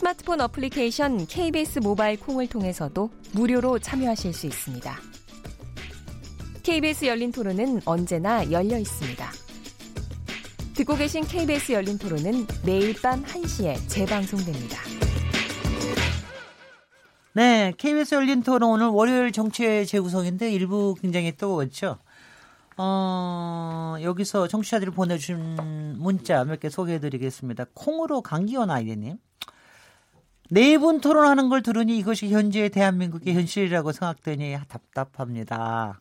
스마트폰 어플리케이션 KBS 모바일 콩을 통해서도 무료로 참여하실 수 있습니다. KBS 열린 토론은 언제나 열려 있습니다. 듣고 계신 KBS 열린 토론은 매일 밤 1시에 재방송됩니다. 네, KBS 열린 토론 오늘 월요일 정치의 재구성인데 일부 굉장히 뜨거웠죠. 어, 여기서 청취자들이 보내주신 문자 몇 개 소개해드리겠습니다. 콩으로 강기원 아이디님. 네 분 토론하는 걸 들으니 이것이 현재의 대한민국의 현실이라고 생각되니 답답합니다.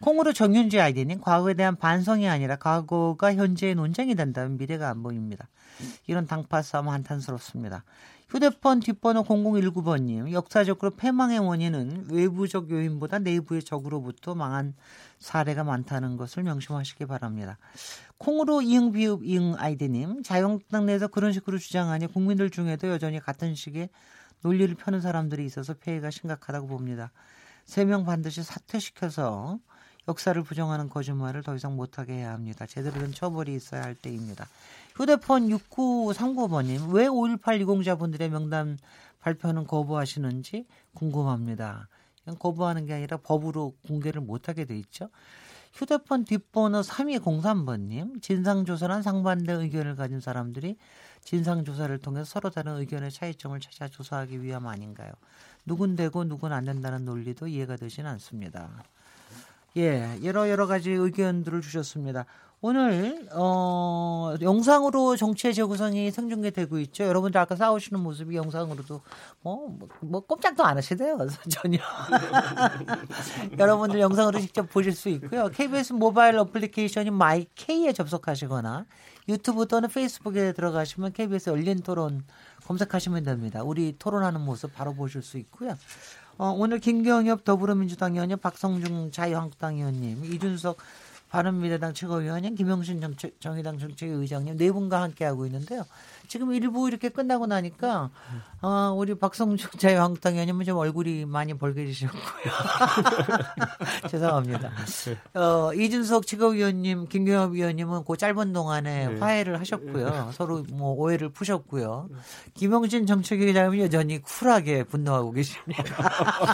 콩으로 정윤지 아이디님, 과거에 대한 반성이 아니라 과거가 현재의 논쟁이 된다면 미래가 안 보입니다. 이런 당파 싸움 한탄스럽습니다. 휴대폰 뒷번호 0019번님, 역사적으로 패망의 원인은 외부적 요인보다 내부의 적으로부터 망한 사례가 많다는 것을 명심하시기 바랍니다. 콩으로 이응 비읍 이응 아이디님, 자유한국당 내에서 그런 식으로 주장하니 국민들 중에도 여전히 같은 식의 논리를 펴는 사람들이 있어서 폐해가 심각하다고 봅니다. 세 명 반드시 사퇴시켜서 역사를 부정하는 거짓말을 더 이상 못하게 해야 합니다. 제대로 된 처벌이 있어야 할 때입니다. 휴대폰 6939번님, 왜 5.18 유공자분들의 명단 발표는 거부하시는지 궁금합니다. 그냥 거부하는 게 아니라 법으로 공개를 못하게 돼 있죠. 휴대폰 뒷번호 3203번님, 진상조사란 상반된 의견을 가진 사람들이 진상조사를 통해서 서로 다른 의견의 차이점을 찾아 조사하기 위함 아닌가요? 누군 되고 누군 안 된다는 논리도 이해가 되지는 않습니다. 예, 여러 여러 가지 의견들을 주셨습니다. 오늘 어 영상으로 정치의 재구성이 생중계되고 있죠. 여러분들 아까 싸우시는 모습이 영상으로도 뭐, 뭐, 뭐 꼼짝도 안 하시대요. 전혀. 여러분들 영상으로 직접 보실 수 있고요. KBS 모바일 어플리케이션인 마이K에 접속하시거나 유튜브 또는 페이스북에 들어가시면 KBS 열린 토론 검색하시면 됩니다. 우리 토론하는 모습 바로 보실 수 있고요. 어, 오늘 김경협 더불어민주당 의원님, 박성중 자유한국당 의원님, 이준석 바른미래당 최고위원님, 김용신 정책, 정의당 정책의장님 네 분과 함께 하고 있는데요. 지금 일부 이렇게 끝나고 나니까 어, 우리 박성중 자유한국당 의원님은 좀 얼굴이 많이 벌게지셨고요. 죄송합니다. 어, 이준석 최고위원님, 김경엽 의원님은 그 짧은 동안에 네. 화해를 하셨고요. 서로 뭐 오해를 푸셨고요. 김영진 정책위원장은 여전히 쿨하게 분노하고 계십니다.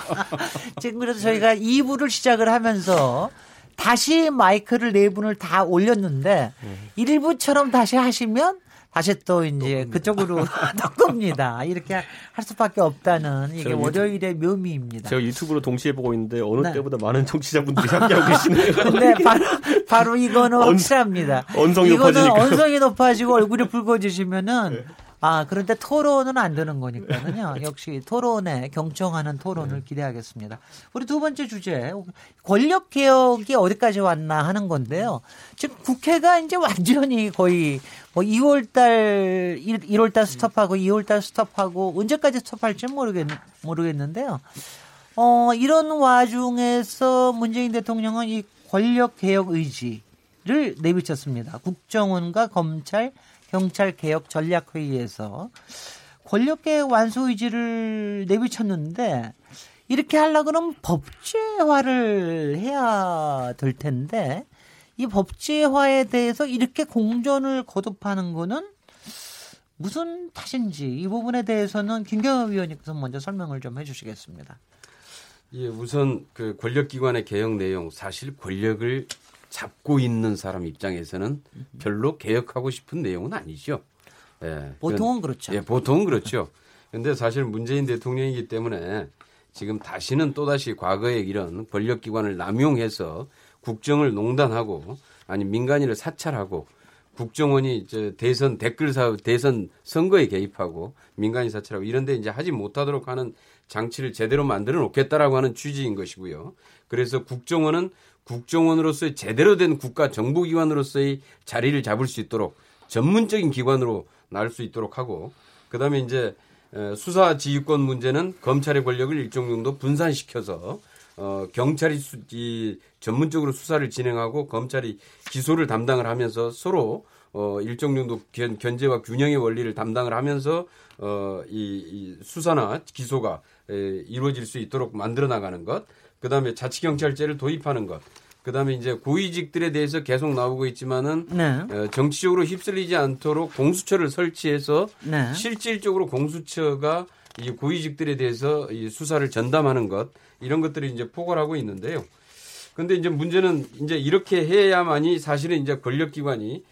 지금 그래서 저희가 2부를 시작을 하면서 다시 마이크를 네 분을 다 올렸는데 네. 1부처럼 다시 하시면 다시 또 이제 그쪽으로 덮겁니다. 이렇게 할 수밖에 없다는 이게 월요일의 묘미입니다. 제가 유튜브로 동시에 보고 있는데 어느 네. 때보다 많은 청취자분들이 함께하고 계시네요. 네, 바로, 바로 이거는 확실합니다. 언성이 이거는 높아지니까. 언성이 높아지고 얼굴이 붉어지시면은 네. 아, 그런데 토론은 안 되는 거니까는요. 역시 토론에 경청하는 토론을 네. 기대하겠습니다. 우리 두 번째 주제, 권력 개혁이 어디까지 왔나 하는 건데요. 지금 국회가 이제 완전히 거의 뭐 2월 달, 1 월 달 스톱하고 2월 달 스톱하고 언제까지 스톱할지 모르겠, 모르겠는데요. 어, 이런 와중에서 문재인 대통령은 이 권력 개혁 의지를 내비쳤습니다. 국정원과 검찰, 경찰 개혁 전략 회의에서 권력개혁 완수 의지를 내비쳤는데 이렇게 하려 그러면 법제화를 해야 될 텐데 이 법제화에 대해서 이렇게 공전을 거듭하는 거는 무슨 탓인지 이 부분에 대해서는 김경호 위원님께서 먼저 설명을 좀 해주시겠습니다. 예, 우선 그 권력기관의 개혁 내용 사실 권력을 잡고 있는 사람 입장에서는 별로 개혁하고 싶은 내용은 아니죠. 예. 보통은 그렇죠. 예, 보통은 그렇죠. 근데 사실 문재인 대통령이기 때문에 지금 다시는 또다시 과거의 이런 권력기관을 남용해서 국정을 농단하고 아니 민간인을 사찰하고 국정원이 이제 대선 댓글 사 대선 선거에 개입하고 민간인 사찰하고 이런데 이제 하지 못하도록 하는 장치를 제대로 만들어 놓겠다라고 하는 취지인 것이고요. 그래서 국정원은 국정원으로서의 제대로 된 국가 정보기관으로서의 자리를 잡을 수 있도록 전문적인 기관으로 나올 수 있도록 하고 그다음에 이제 수사 지휘권 문제는 검찰의 권력을 일정 정도 분산시켜서 어, 경찰이 수, 이 전문적으로 수사를 진행하고 검찰이 기소를 담당을 하면서 서로 어, 일정 정도 견, 견제와 균형의 원리를 담당을 하면서 어, 이, 이 수사나 기소가 에, 이루어질 수 있도록 만들어 나가는 것, 그 다음에 자치경찰제를 도입하는 것, 그 다음에 이제 고위직들에 대해서 계속 나오고 있지만은 네. 어, 정치적으로 휩쓸리지 않도록 공수처를 설치해서 네. 실질적으로 공수처가 이 고위직들에 대해서 이 수사를 전담하는 것 이런 것들이 이제 포괄하고 있는데요. 근데 이제 문제는 이제 이렇게 해야만이 사실은 이제 권력기관이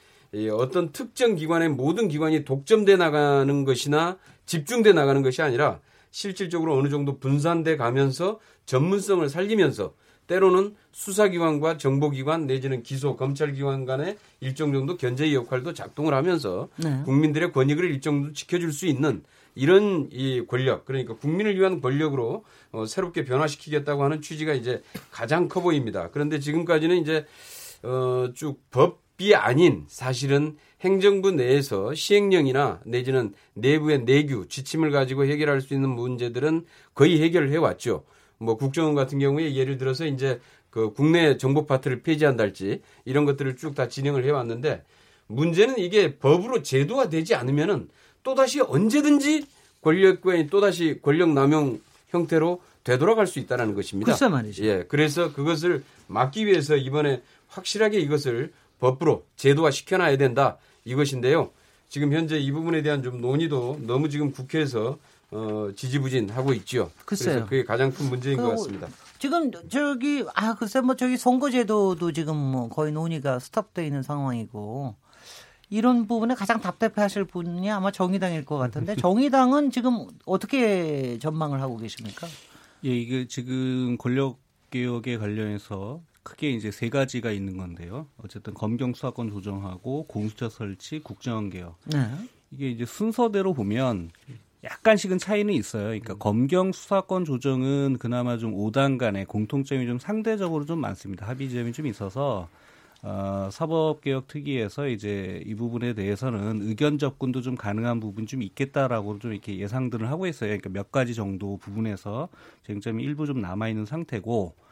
어떤 특정 기관의 모든 기관이 독점돼 나가는 것이나 집중돼 나가는 것이 아니라 실질적으로 어느 정도 분산돼 가면서 전문성을 살리면서 때로는 수사기관과 정보기관 내지는 기소 검찰기관 간의 일정 정도 견제의 역할도 작동을 하면서 네. 국민들의 권익을 일정 정도 지켜줄 수 있는 이런 이 권력 그러니까 국민을 위한 권력으로 어, 새롭게 변화시키겠다고 하는 취지가 이제 가장 커 보입니다. 그런데 지금까지는 이제 어, 쭉 법 이 아닌 사실은 행정부 내에서 시행령이나 내지는 내부의 내규 지침을 가지고 해결할 수 있는 문제들은 거의 해결을 해왔죠. 뭐 국정원 같은 경우에 예를 들어서 이제 그 국내 정보 파트를 폐지한달지 이런 것들을 쭉 다 진행을 해 왔는데 문제는 이게 법으로 제도화 되지 않으면은 또다시 언제든지 권력과의 또다시 권력 남용 형태로 되돌아갈 수 있다는 것입니다. 글쎄 말이죠. 예. 그래서 그것을 막기 위해서 이번에 확실하게 이것을 법으로 제도화 시켜놔야 된다 이것인데요. 지금 현재 이 부분에 대한 좀 논의도 너무 지금 국회에서 어, 지지부진하고 있죠. 글쎄요. 그래서 그게 가장 큰 문제인 그, 것 같습니다. 지금 저기 아 글쎄 뭐 저기 선거제도도 지금 뭐 거의 논의가 스톱돼 있는 상황이고 이런 부분에 가장 답답해하실 분이 아마 정의당일 것 같은데 정의당은 지금 어떻게 전망을 하고 계십니까? 예, 이게 지금 권력 개혁에 관련해서 크게 이제 세 가지가 있는 건데요. 어쨌든 검경 수사권 조정하고 공수처 설치, 국정원 개혁. 네. 이게 이제 순서대로 보면 약간씩은 차이는 있어요. 그러니까 검경 수사권 조정은 그나마 좀 5단 간의 공통점이 좀 상대적으로 좀 많습니다. 합의 지점이 좀 있어서 어, 사법개혁 특위에서 이제 이 부분에 대해서는 의견 접근도 좀 가능한 부분 좀 있겠다라고 좀 이렇게 예상들을 하고 있어요. 그러니까 몇 가지 정도 부분에서 쟁점이 일부 좀 남아 있는 상태고 어,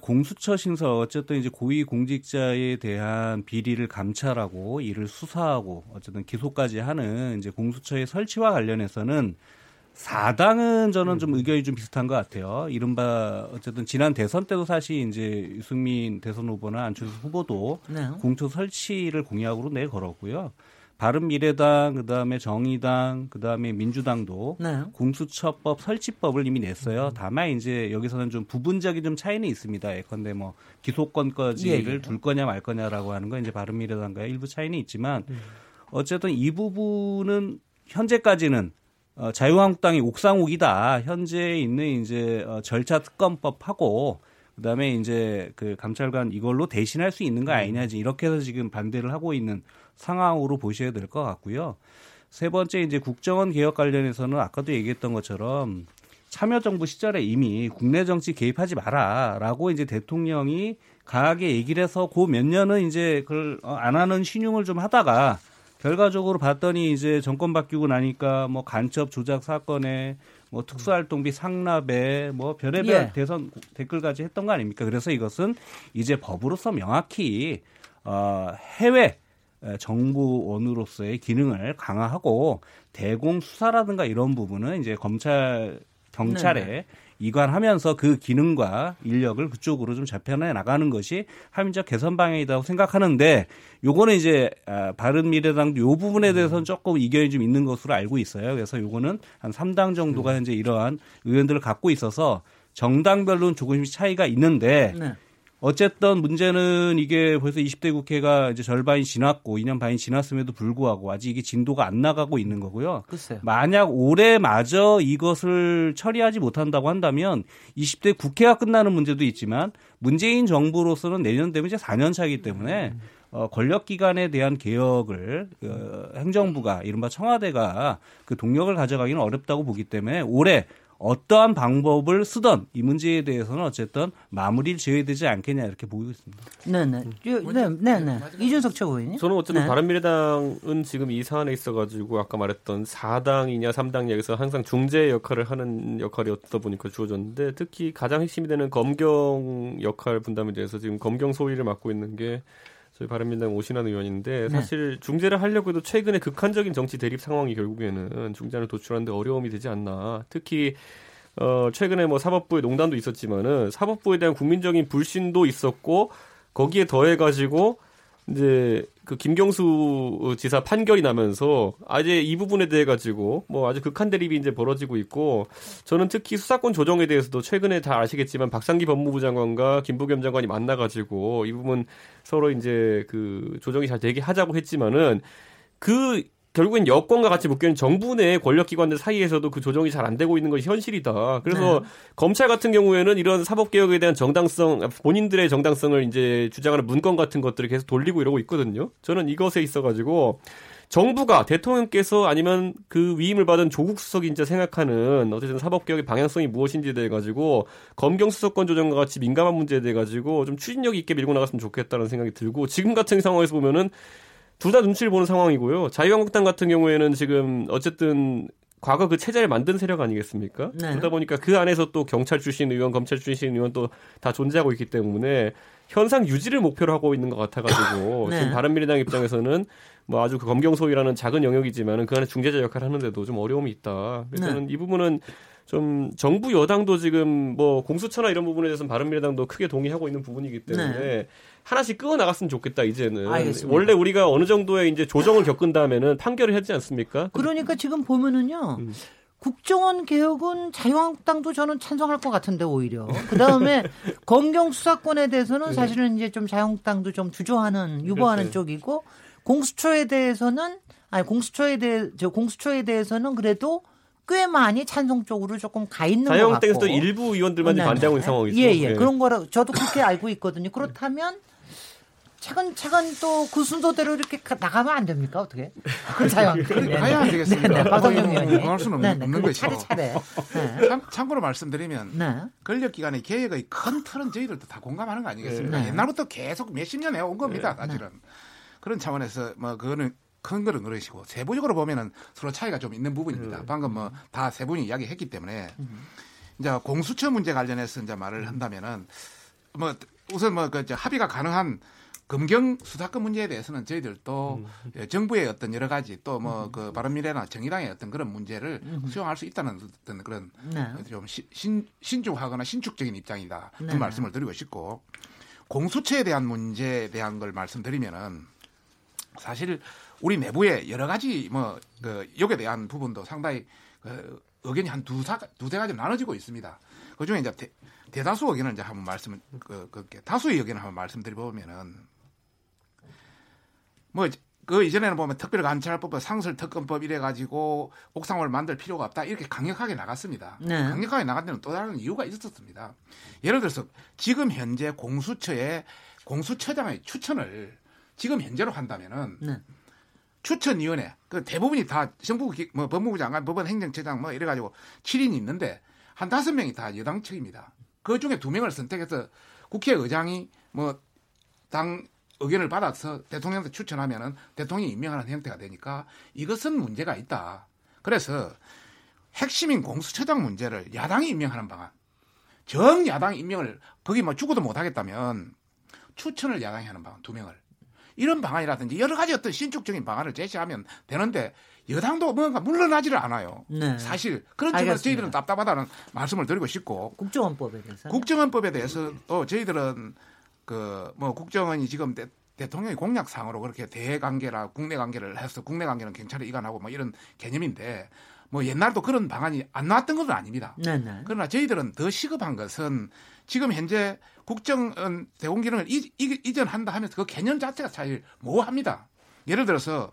공수처 신설 어쨌든 이제 고위 공직자에 대한 비리를 감찰하고 이를 수사하고 어쨌든 기소까지 하는 이제 공수처의 설치와 관련해서는 사당은 저는 좀 음. 의견이 좀 비슷한 것 같아요. 이른바 어쨌든 지난 대선 때도 사실 이제 유승민 대선 후보나 안철수 후보도 네. 공처 설치를 공약으로 내걸었고요. 바른미래당 그다음에 정의당 그다음에 민주당도 네. 공수처법 설치법을 이미 냈어요. 음. 다만 이제 여기서는 좀 부분적인 좀 차이는 있습니다. 예컨대 뭐 기소권까지를 예, 예. 둘 거냐 말 거냐라고 하는 건 이제 바른미래당과의 일부 차이는 있지만 음. 어쨌든 이 부분은 현재까지는 어, 자유한국당이 옥상옥이다. 현재 있는 이제 어, 절차 특검법하고 그다음에 이제 그 감찰관 이걸로 대신할 수 있는 거 아니냐지 이렇게 해서 지금 반대를 하고 있는 상황으로 보셔야 될 것 같고요. 세 번째 이제 국정원 개혁 관련해서는 아까도 얘기했던 것처럼 참여정부 시절에 이미 국내 정치 개입하지 마라라고 이제 대통령이 강하게 얘기를 해서 그 몇 년은 이제 그걸 어, 안 하는 신용을 좀 하다가 결과적으로 봤더니 이제 정권 바뀌고 나니까 뭐 간첩 조작 사건에 뭐 특수활동비 상납에 뭐 별의별 예. 대선 댓글까지 했던 거 아닙니까? 그래서 이것은 이제 법으로서 명확히 어 해외 정부원으로서의 기능을 강화하고 대공 수사라든가 이런 부분은 이제 검찰 경찰에 네네. 이관하면서 그 기능과 인력을 그쪽으로 좀 잡혀내 나가는 것이 합리적 개선 방향이라고 생각하는데 요거는 이제 아, 바른 미래당도 요 부분에 대해서는 조금 이견이 좀 있는 것으로 알고 있어요. 그래서 요거는 한 3당 정도가 음. 현재 이러한 의원들을 갖고 있어서 정당별로는 조금씩 차이가 있는데 네. 어쨌든 문제는 이게 벌써 20대 국회가 이제 절반이 지났고 2년 반이 지났음에도 불구하고 아직 이게 진도가 안 나가고 있는 거고요. 글쎄요. 만약 올해마저 이것을 처리하지 못한다고 한다면 20대 국회가 끝나는 문제도 있지만 문재인 정부로서는 내년 되면 이제 4년 차이기 때문에 어, 권력기관에 대한 개혁을 어, 행정부가 이른바 청와대가 그 동력을 가져가기는 어렵다고 보기 때문에 올해 어떠한 방법을 쓰던 이 문제에 대해서는 어쨌든 마무리를 지어야 되지 않겠냐 이렇게 보고 있습니다. 네네. 네, 네, 네. 이준석 최고위원님. 저는 어쨌든 네. 바른미래당은 지금 이 사안에 있어가지고 아까 말했던 4당이냐 3당 얘기에서 항상 중재 역할을 하는 역할이었다 보니까 주어졌는데 특히 가장 핵심이 되는 검경 역할 분담에 대해서 지금 검경 소위를 맡고 있는 게 저희 바른민당 오신환 의원인데 사실 중재를 하려고 해도 최근에 극한적인 정치 대립 상황이 결국에는 중재안을 도출하는데 어려움이 되지 않나. 특히 어 최근에 뭐 사법부의 농단도 있었지만은 사법부에 대한 국민적인 불신도 있었고 거기에 더해 가지고 이제 그 김경수 지사 판결이 나면서 아예 이 부분에 대해 가지고 뭐 아주 극한 대립이 이제 벌어지고 있고 저는 특히 수사권 조정에 대해서도 최근에 다 아시겠지만 박상기 법무부 장관과 김부겸 장관이 만나 가지고 이 부분 서로 이제 그 조정이 잘 되게 하자고 했지만은 그 결국엔 여권과 같이 묶여있는 정부 내 권력기관들 사이에서도 그 조정이 잘 안 되고 있는 것이 현실이다. 그래서 네. 검찰 같은 경우에는 이런 사법개혁에 대한 정당성, 본인들의 정당성을 이제 주장하는 문건 같은 것들을 계속 돌리고 이러고 있거든요. 저는 이것에 있어가지고 정부가 대통령께서 아니면 그 위임을 받은 조국 수석이 이제 생각하는 어쨌든 사법개혁의 방향성이 무엇인지에 대해 가지고 검경 수사권 조정과 같이 민감한 문제에 대해 가지고 좀 추진력 있게 밀고 나갔으면 좋겠다는 생각이 들고 지금 같은 상황에서 보면은 둘 다 눈치를 보는 상황이고요. 자유한국당 같은 경우에는 지금 어쨌든 과거 그 체제를 만든 세력 아니겠습니까? 네. 그러다 보니까 그 안에서 또 경찰 출신 의원, 검찰 출신 의원 또 다 존재하고 있기 때문에 현상 유지를 목표로 하고 있는 것 같아가지고 네. 지금 바른미래당 입장에서는 뭐 아주 그 검경소위라는 작은 영역이지만은 그 안에 중재자 역할을 하는데도 좀 어려움이 있다. 그래서 저는 네. 이 부분은 좀 정부 여당도 지금 뭐 공수처나 이런 부분에 대해서는 바른미래당도 크게 동의하고 있는 부분이기 때문에 네. 하나씩 끄어 나갔으면 좋겠다 이제는 알겠습니다. 원래 우리가 어느 정도의 이제 조정을 겪은 다음에는 판결을 하지 않습니까? 그러니까 지금 보면은요. 음. 국정원 개혁은 자유한국당도 저는 찬성할 것 같은데 오히려 그 다음에 검경 수사권에 대해서는 네. 사실은 이제 좀 자유한국당도 좀 주저하는 유보하는 그렇지. 쪽이고 공수처에 대해서는 아니 공수처에 대해 저 공수처에 대해서는 그래도 꽤 많이 찬성 쪽으로 조금 가 있는 것 같고 자유한국당에서도 일부 의원들만 네, 반대하고 있는 상황이죠. 예, 예. 네. 그런 거라 저도 그렇게 알고 있거든요. 그렇다면 차근차근 또 그 순서대로 이렇게 나가면 안 됩니까? 어떻게? 그 자연. 가야 안 되겠습니까? 네, 네, 박성영 의원님. 할 수는 없는, 네, 네. 없는 차례 차례. 네. 참, 참고로 말씀드리면 네. 권력기관의 개혁의 큰 틀은 저희들도 다 공감하는 거 아니겠습니까? 네. 옛날부터 계속 몇십 년 해온 겁니다. 사실은. 그런 차원에서 뭐 그거는 큰 거는 그러시고 세부적으로 보면은 서로 차이가 좀 있는 부분입니다. 방금 뭐 다 세 분이 이야기했기 때문에 음. 이제 공수처 문제 관련해서 이제 말을 한다면은 뭐 우선 뭐그 합의가 가능한 검경 수사권 문제에 대해서는 저희들도 음. 예, 정부의 어떤 여러 가지 또 뭐그 음. 바른미래나 정의당의 어떤 그런 문제를 음. 수용할 수 있다는 어떤 그런 네. 좀 신, 신중하거나 신축적인 입장이다. 그 네. 말씀을 드리고 싶고 공수처에 대한 문제에 대한 걸 말씀드리면은 사실 우리 내부에 여러 가지 뭐그 욕에 대한 부분도 상당히 그 의견이 한 두세 가지 나눠지고 있습니다. 그 중에 이제 대, 대다수 의견을 이제 한번 말씀 그, 그 다수의 의견을 한번 말씀드려 보면은 뭐 그 이전에는 보면 특별감찰법, 상설특검법 이래 가지고 옥상을 만들 필요가 없다 이렇게 강력하게 나갔습니다. 네. 강력하게 나간 데는 또 다른 이유가 있었습니다. 예를 들어서 지금 현재 공수처의 공수처장의 추천을 지금 현재로 한다면은 네. 추천위원회 그 대부분이 다 정부 뭐 법무부 장관, 법원 행정처장 뭐 이래가지고 7인이 있는데 한 다섯 명이 다 여당 측입니다. 그 중에 두 명을 선택해서 국회의장이 뭐 당 의견을 받아서 대통령한테 추천하면은 대통령이 임명하는 형태가 되니까 이것은 문제가 있다. 그래서 핵심인 공수처장 문제를 야당이 임명하는 방안. 정 야당 임명을 거기 뭐 죽어도 못 하겠다면 추천을 야당이 하는 방안 두 명을. 이런 방안이라든지 여러 가지 어떤 신축적인 방안을 제시하면 되는데 여당도 뭔가 물러나지를 않아요. 네. 사실 그런 점에서 저희들은 답답하다는 말씀을 드리고 싶고 국정원법에 대해서 국정원법에 대해서 또 저희들은 그 뭐 국정원이 지금 대, 대통령의 공약상으로 그렇게 대관계라 국내 관계를 해서 국내 관계는 경찰에 이관하고 뭐 이런 개념인데 뭐 옛날도 그런 방안이 안 나왔던 것은 아닙니다. 네네. 네. 그러나 저희들은 더 시급한 것은 지금 현재 국정원 대공기능을 이, 이, 이전한다 하면서 그 개념 자체가 사실 모호합니다. 예를 들어서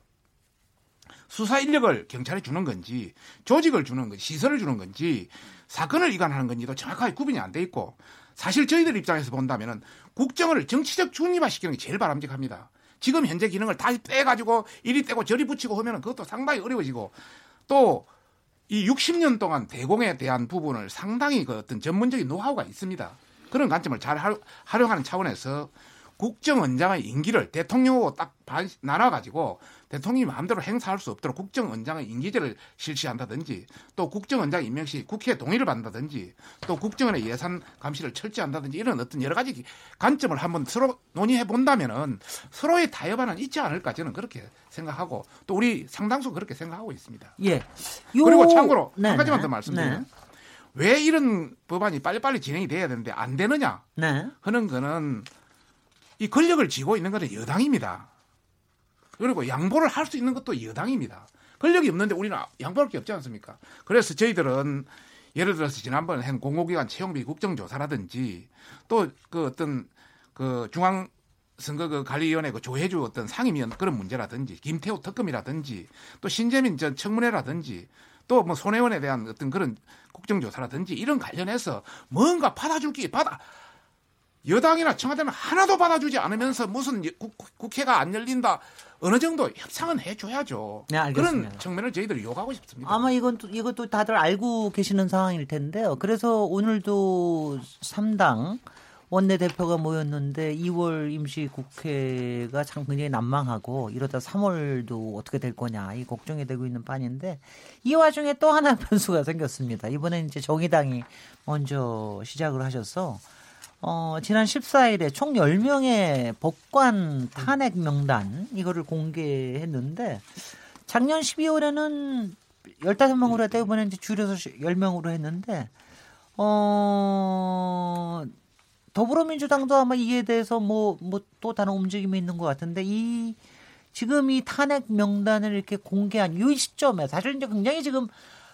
수사 인력을 경찰에 주는 건지 조직을 주는 건지 시설을 주는 건지 사건을 이관하는 건지도 정확하게 구분이 안 돼 있고 사실 저희들 입장에서 본다면은 국정을 정치적 중립화시키는 게 제일 바람직합니다. 지금 현재 기능을 다 빼가지고 이리 떼고 저리 붙이고 하면은 그것도 상당히 어려워지고 또 이 60년 동안 대공에 대한 부분을 상당히 그 어떤 전문적인 노하우가 있습니다. 그런 관점을 잘 활용하는 차원에서 국정원장의 임기를 대통령하고 딱 나눠가지고 대통령이 마음대로 행사할 수 없도록 국정원장의 임기제를 실시한다든지 또 국정원장 임명 시 국회 동의를 받는다든지 또 국정원의 예산 감시를 철저한다든지 이런 어떤 여러 가지 관점을 한번 서로 논의해 본다면은 서로의 타협안은 있지 않을까 저는 그렇게 생각하고 또 우리 상당수 그렇게 생각하고 있습니다. 예. 요... 그리고 참고로 네, 한 가지만 네. 더 말씀드리면 네. 왜 이런 법안이 빨리빨리 진행이 돼야 되는데 안 되느냐 네. 하는 거는 이 권력을 쥐고 있는 것은 여당입니다. 그리고 양보를 할 수 있는 것도 여당입니다. 권력이 없는데 우리는 양보할 게 없지 않습니까? 그래서 저희들은 예를 들어서 지난번에 한 공공기관 채용비 국정조사라든지 또 그 어떤 그 중앙 선거 그 관리위원회 그 조혜주 어떤 상임위원 그런 문제라든지 김태호 특검이라든지 또 신재민 전 청문회라든지 또 뭐 손혜원에 대한 어떤 그런 국정조사라든지 이런 관련해서 뭔가 받아줄 게 받아 여당이나 청와대는 하나도 받아주지 않으면서 무슨 국, 국회가 안 열린다 어느 정도 협상은 해줘야죠. 네, 그런 측면을 저희들이 요구하고 싶습니다. 아마 이건 또, 이것도 다들 알고 계시는 상황일 텐데요. 그래서 오늘도 3당 원내대표가 모였는데 2월 임시국회가 참 굉장히 난망하고 이러다 3월도 어떻게 될 거냐 이 걱정이 되고 있는 판인데 이 와중에 또 하나 변수가 생겼습니다. 이번엔 이제 정의당이 먼저 시작을 하셔서 어, 지난 14일에 총 10명의 법관 탄핵 명단 이거를 공개했는데 작년 12월에는 15명으로 했다. 이번에 이제 줄여서 10명으로 했는데 어 더불어민주당도 아마 이에 대해서 뭐 뭐 또 다른 움직임이 있는 것 같은데 이 지금 이 탄핵 명단을 이렇게 공개한 이 시점에 사실 이제 굉장히 지금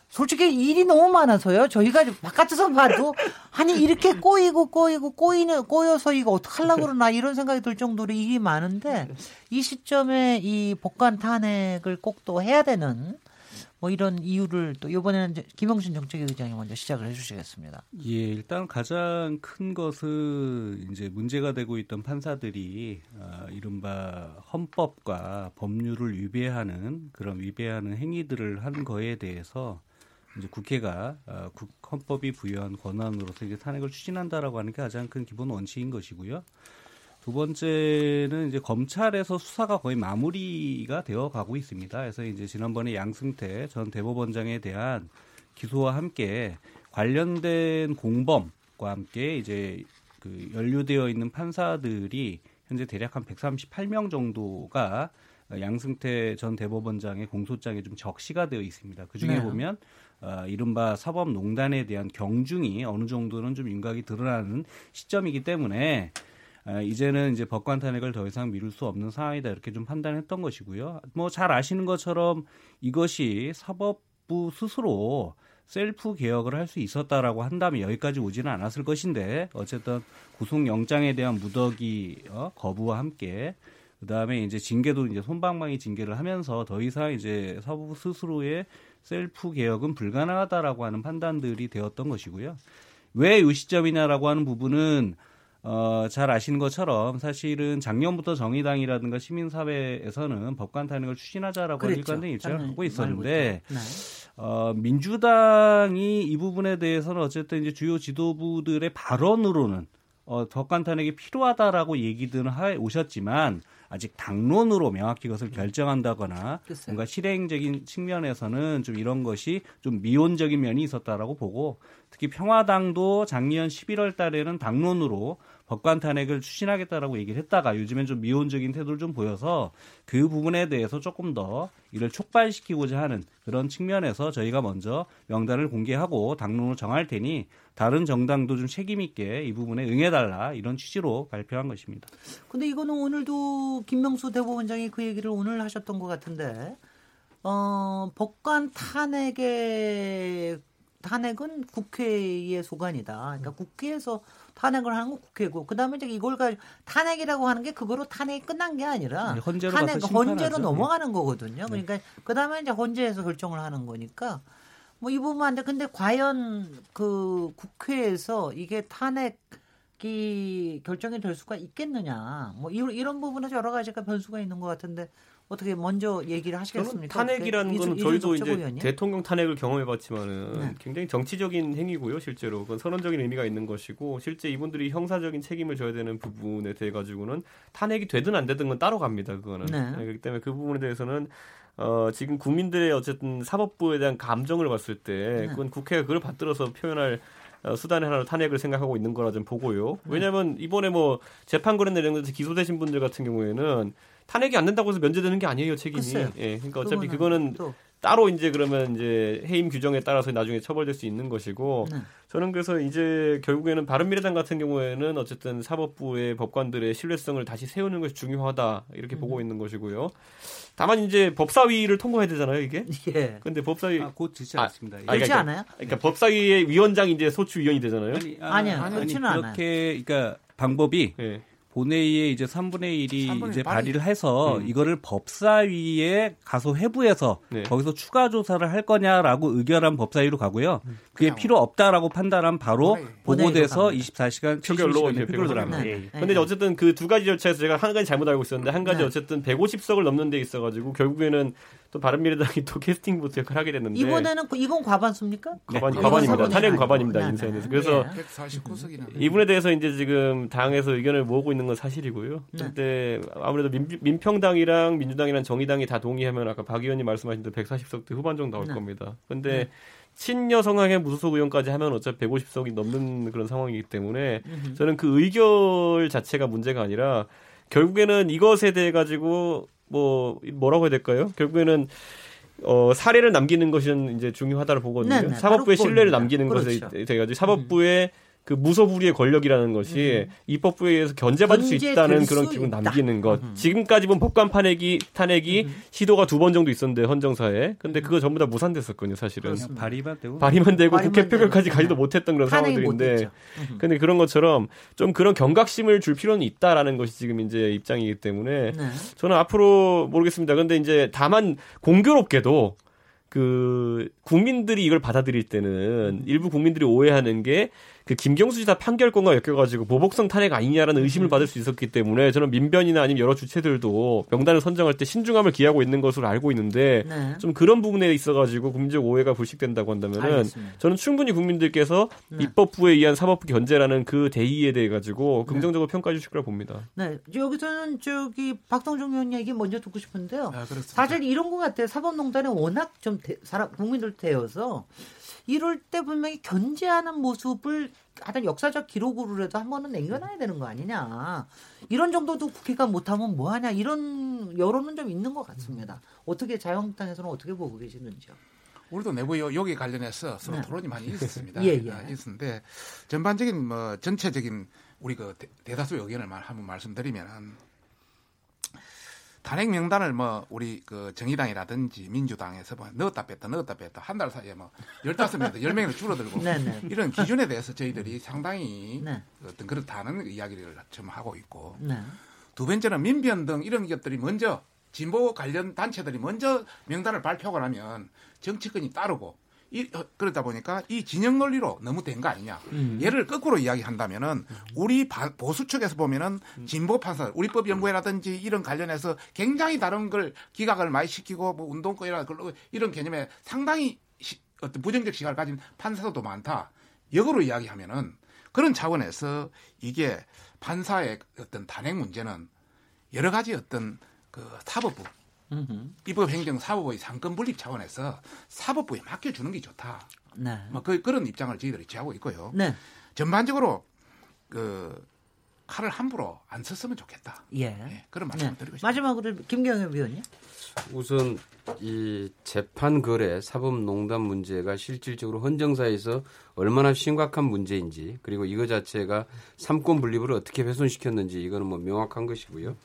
솔직히 일이 너무 많아서요. 저희가 바깥에서 봐도 아니 이렇게 꼬이고 꼬이고 꼬이는 꼬여서 이거 어떡 하려고 그러나 이런 생각이 들 정도로 일이 많은데 이 시점에 이 복관 탄핵을 꼭 또 해야 되는 뭐 이런 이유를 또 이번에는 김영신 정책위 의장이 먼저 시작을 해주시겠습니다. 예, 일단 가장 큰 것은 이제 문제가 되고 있던 판사들이 어, 이른바 헌법과 법률을 위배하는 그런 위배하는 행위들을 한 거에 대해서 이제 국회가 어, 국, 헌법이 부여한 권한으로서 이제 탄핵을 추진한다라고 하는 게 가장 큰 기본 원칙인 것이고요. 두 번째는 이제 검찰에서 수사가 거의 마무리가 되어 가고 있습니다. 그래서 이제 지난번에 양승태 전 대법원장에 대한 기소와 함께 관련된 공범과 함께 이제 그 연루되어 있는 판사들이 현재 대략 한 138명 정도가 양승태 전 대법원장의 공소장에 좀 적시가 되어 있습니다. 그 중에 네. 보면 어, 이른바 사법농단에 대한 경중이 어느 정도는 좀 윤곽이 드러나는 시점이기 때문에 어, 이제는 이제 법관 탄핵을 더 이상 미룰 수 없는 상황이다 이렇게 좀 판단했던 것이고요. 뭐 잘 아시는 것처럼 이것이 사법부 스스로 셀프 개혁을 할 수 있었다라고 한다면 여기까지 오지는 않았을 것인데 어쨌든 구속영장에 대한 무더기 어, 거부와 함께 그다음에 이제 징계도 이제 솜방망이 징계를 하면서 더 이상 이제 사법부 스스로의 셀프 개혁은 불가능하다라고 하는 판단들이 되었던 것이고요. 왜 이 시점이냐라고 하는 부분은 어, 잘 아시는 것처럼 사실은 작년부터 정의당이라든가 시민사회에서는 법관 탄핵을 추진하자라고 그랬죠. 일관된 입장을 하고 있었는데 네. 어, 민주당이 이 부분에 대해서는 어쨌든 이제 주요 지도부들의 발언으로는 어, 법관 탄핵이 필요하다라고 얘기들은 하 오셨지만 아직 당론으로 명확히 그것을 결정한다거나 글쎄요. 뭔가 실행적인 측면에서는 좀 이런 것이 좀 미온적인 면이 있었다라고 보고 특히 평화당도 작년 11월 달에는 당론으로 법관 탄핵을 추진하겠다라고 얘기를 했다가 요즘엔 좀 미온적인 태도를 좀 보여서 그 부분에 대해서 조금 더 이를 촉발시키고자 하는 그런 측면에서 저희가 먼저 명단을 공개하고 당론을 정할 테니 다른 정당도 좀 책임 있게 이 부분에 응해달라 이런 취지로 발표한 것입니다. 근데 이거는 오늘도 김명수 대법원장이 그 얘기를 오늘 하셨던 것 같은데 어, 법관 탄핵의 탄핵은 국회의 소관이다. 그러니까 국회에서 탄핵을 하는 건 국회고 그다음에 이제 이걸 가 탄핵이라고 하는 게 그거로 탄핵이 끝난 게 아니라 네, 헌재로 탄핵 헌재로 넘어가는 거거든요. 네. 그러니까 그다음에 이제 헌재에서 결정을 하는 거니까 뭐 이 부분 안돼 근데 과연 그 국회에서 이게 탄핵 이 결정이 될 수가 있겠느냐 뭐 이런 이런 부분에서 여러 가지가 변수가 있는 것 같은데 어떻게 먼저 얘기를 하시겠습니까? 탄핵이라는 건 저희도 이제 의원님? 대통령 탄핵을 경험해봤지만은 네. 굉장히 정치적인 행위고요, 실제로 그건 선언적인 의미가 있는 것이고 실제 이분들이 형사적인 책임을 져야 되는 부분에 대해 가지고는 탄핵이 되든 안 되든 건 따로 갑니다, 그거는. 네. 네, 그렇기 때문에 그 부분에 대해서는 어, 지금 국민들의 어쨌든 사법부에 대한 감정을 봤을 때 네. 그건 국회가 그걸 받들어서 표현할 어, 수단의 하나로 탄핵을 생각하고 있는 거라 좀 보고요. 네. 왜냐하면 이번에 뭐 재판 그런 내용에서 기소되신 분들 같은 경우에는 탄핵이 안 된다고 해서 면제되는 게 아니에요 책임이. 글쎄요. 예, 그러니까 어차피 그거는 또. 따로 이제 그러면 이제 해임 규정에 따라서 나중에 처벌될 수 있는 것이고 네. 저는 그래서 이제 결국에는 바른미래당 같은 경우에는 어쨌든 사법부의 법관들의 신뢰성을 다시 세우는 것이 중요하다 이렇게 음. 보고 있는 것이고요. 다만 이제 법사위를 통과해야 되잖아요 이게. 예. 근데 법사위 아, 곧 되지 않습니다. 아, 그렇지 그러니까, 않아요? 그러니까 법사위의 위원장이 이제 소추 위원이 되잖아요. 아니, 아, 니요 아니, 그렇지는 않아요. 그렇게 그러니까 방법이 예. 본회의에 이제 3분의 1이 3분의 이제 발의를 해서 음. 이거를 법사위에 가서 회부해서 네. 거기서 추가 조사를 할 거냐라고 의결한 법사위로 가고요. 음. 그게 필요 없다라고 판단하면 바로 보고돼서 24시간 표결로 표결로 들어갑니다. 근데 어쨌든 그 두 가지 절차에서 제가 한 가지 잘못 알고 있었는데 한 가지 네. 어쨌든 150석을 넘는 데 있어 가지고 결국에는 또 바른미래당이 또 캐스팅 보트 역할을 하게 됐는데 이번에는 그 이번 과반수입니까? 과반 네. 과반입니다. 탄핵 과반입니다. 네. 인사에서 그래서 네. 149석이나 이분에 대해서 이제 지금 당에서 의견을 모으고 있는 건 사실이고요. 네. 근데 아무래도 민, 평당이랑 민주당이랑 정의당이 다 동의하면 아까 박 의원님 말씀하신 대로 140석대 후반 정도 나올 네. 겁니다. 근데 네. 친여 성향의 무소속 의원까지 하면 어차피 150석이 넘는 그런 상황이기 때문에 저는 그 의결 자체가 문제가 아니라 결국에는 이것에 대해 가지고 뭐 뭐라고 해야 될까요? 결국에는 어, 사례를 남기는 것은 이제 중요하다고 보거든요. 네네, 사법부의 신뢰를 남기는 그렇죠. 것에 돼가지고 사법부의 음. 그 무소불위의 권력이라는 것이 음. 입법부에 의해서 견제받을 수 있다는 그런 기분 남기는 것. 음. 지금까지 본 법관 탄핵이 탄핵이 음. 시도가 두 번 정도 있었는데 헌정사에. 근데 그거 전부 다 무산됐었거든요, 사실은. 발의만 되고 발의만 되고 국회 표결까지 가지도 못했던 그런 상황들인데. 근데 그런 것처럼 좀 그런 경각심을 줄 필요는 있다라는 것이 지금 이제 입장이기 때문에 네. 저는 앞으로 모르겠습니다. 근데 이제 다만 공교롭게도 그 국민들이 이걸 받아들일 때는 일부 국민들이 오해하는 게 그 김경수 지사 판결권과 엮여가지고 보복성 탄핵 아니냐라는 의심을 받을 수 있었기 때문에 저는 민변이나 아니면 여러 주체들도 명단을 선정할 때 신중함을 기하고 있는 것으로 알고 있는데 네. 좀 그런 부분에 있어가지고 국민적 오해가 불식된다고 한다면은 알겠습니다. 저는 충분히 국민들께서 네. 입법부에 의한 사법부 견제라는 그 대의에 대해 가지고 네. 긍정적으로 네. 평가해 주실 거라 봅니다. 네, 여기서는 저기 박성중 의원 얘기 먼저 듣고 싶은데요. 아, 사실 이런 것 같아요. 사법농단에 워낙 좀 대, 사람 국민들 대여서 이럴 때 분명히 견제하는 모습을 하여튼 역사적 기록으로라도 한 번은 남겨놔야 되는 거 아니냐. 이런 정도도 국회가 못하면 뭐하냐. 이런 여론은 좀 있는 것 같습니다. 어떻게 자유한국당에서는 어떻게 보고 계시는지요? 우리도 내부 여기 관련해서 서로 네. 토론이 많이 있었습니다. 예, 예. 아, 있었는데 전반적인 뭐 전체적인 우리 그 대 다수 의견을 한번 말씀드리면은 탄핵 명단을 뭐 우리 그 정의당이라든지 민주당에서 뭐 넣었다 뺐다 넣었다 뺐다 한 달 사이에 뭐 열다섯 명에서 열 명으로 줄어들고 네네. 네. 이런 기준에 대해서 저희들이 상당히 네. 어떤 그렇다는 이야기를 좀 하고 있고 네. 두 번째는 민변 등 이런 것들이 먼저 진보 관련 단체들이 먼저 명단을 발표하고 나면 정치권이 따르고 이, 어, 그러다 보니까 이 진영 논리로 너무 된 거 아니냐. 음. 얘를 거꾸로 이야기한다면은 우리 바, 보수 측에서 보면은 진보 판사, 우리법 연구회라든지 이런 관련해서 굉장히 다른 걸 기각을 많이 시키고 뭐 운동권이라 이런 개념에 상당히 시, 어떤 부정적 시각을 가진 판사도 많다. 역으로 이야기하면은 그런 차원에서 이게 판사의 어떤 탄핵 문제는 여러 가지 어떤 그 사법부 입법 행정 사법부의 삼권 분립 차원에서 사법부에 맡겨주는 게 좋다. 네. 뭐 그, 그런 입장을 저희들이 취하고 있고요. 네. 전반적으로 그 칼을 함부로 안 썼으면 좋겠다. 예. 네, 그런 말씀을 네. 드리고 싶습니다. 마지막으로 김경협 의원님. 우선 이 재판 거래 사법농단 문제가 실질적으로 헌정사에서 얼마나 심각한 문제인지 그리고 이거 자체가 삼권 분립을 어떻게 훼손시켰는지 이거는 뭐 명확한 것이고요.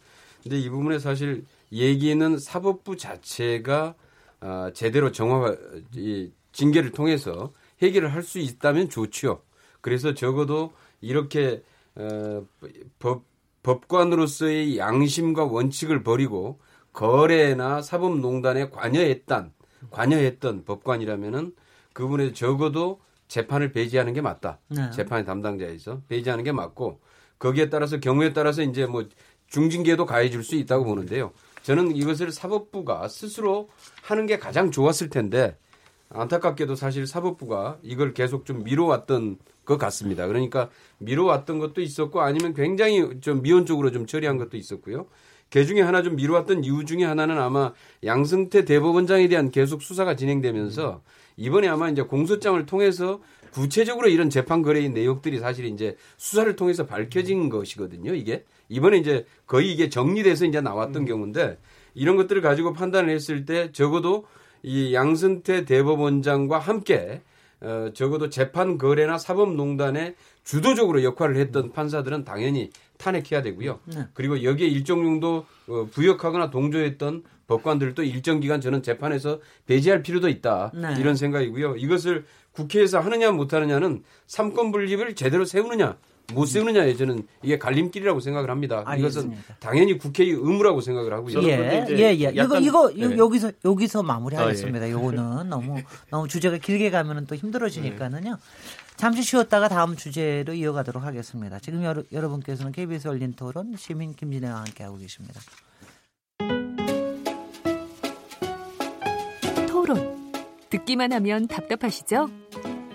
근데 이 부분에 사실 얘기는 사법부 자체가 어, 제대로 정화 이 징계를 통해서 해결을 할 수 있다면 좋지요. 그래서 적어도 이렇게 어, 법 법관으로서의 양심과 원칙을 버리고 거래나 사법농단에 관여했던 관여했던 법관이라면은 그분에 적어도 재판을 배제하는 게 맞다. 네. 재판의 담당자에서 배제하는 게 맞고 거기에 따라서 경우에 따라서 이제 뭐 중징계도 가해질 수 있다고 보는데요. 저는 이것을 사법부가 스스로 하는 게 가장 좋았을 텐데 안타깝게도 사실 사법부가 이걸 계속 좀 미뤄왔던 것 같습니다. 그러니까 미뤄왔던 것도 있었고 아니면 굉장히 좀 미온적으로 좀 처리한 것도 있었고요. 그 중에 하나 좀 미뤄왔던 이유 중에 하나는 아마 양승태 대법원장에 대한 계속 수사가 진행되면서 이번에 아마 이제 공소장을 통해서 구체적으로 이런 재판 거래의 내역들이 사실 이제 수사를 통해서 밝혀진 것이거든요. 이게 이번에 이제 거의 이게 정리돼서 이제 나왔던 음. 경우인데 이런 것들을 가지고 판단을 했을 때 적어도 이 양승태 대법원장과 함께 어, 적어도 재판 거래나 사법농단에 주도적으로 역할을 했던 판사들은 당연히 탄핵해야 되고요. 네. 그리고 여기에 일정 정도 어, 부역하거나 동조했던 법관들도 일정 기간 저는 재판에서 배제할 필요도 있다. 네. 이런 생각이고요. 이것을 국회에서 하느냐 못하느냐는 삼권 분립을 제대로 세우느냐 못 세우느냐에 저는 이게 갈림길이라고 생각을 합니다. 알겠습니다. 이것은 당연히 국회의 의무라고 생각을 하고요. 예, 예, 예. 이거 이거 예. 여기서 여기서 마무리하겠습니다. 아, 예. 요거는 너무 너무 주제가 길게 가면은 또 힘들어지니까는요. 잠시 쉬었다가 다음 주제로 이어가도록 하겠습니다. 지금 여러, 여러분께서는 KBS 열린 토론 시민 김진애와 함께 하고 계십니다. 토론. 듣기만 하면 답답하시죠?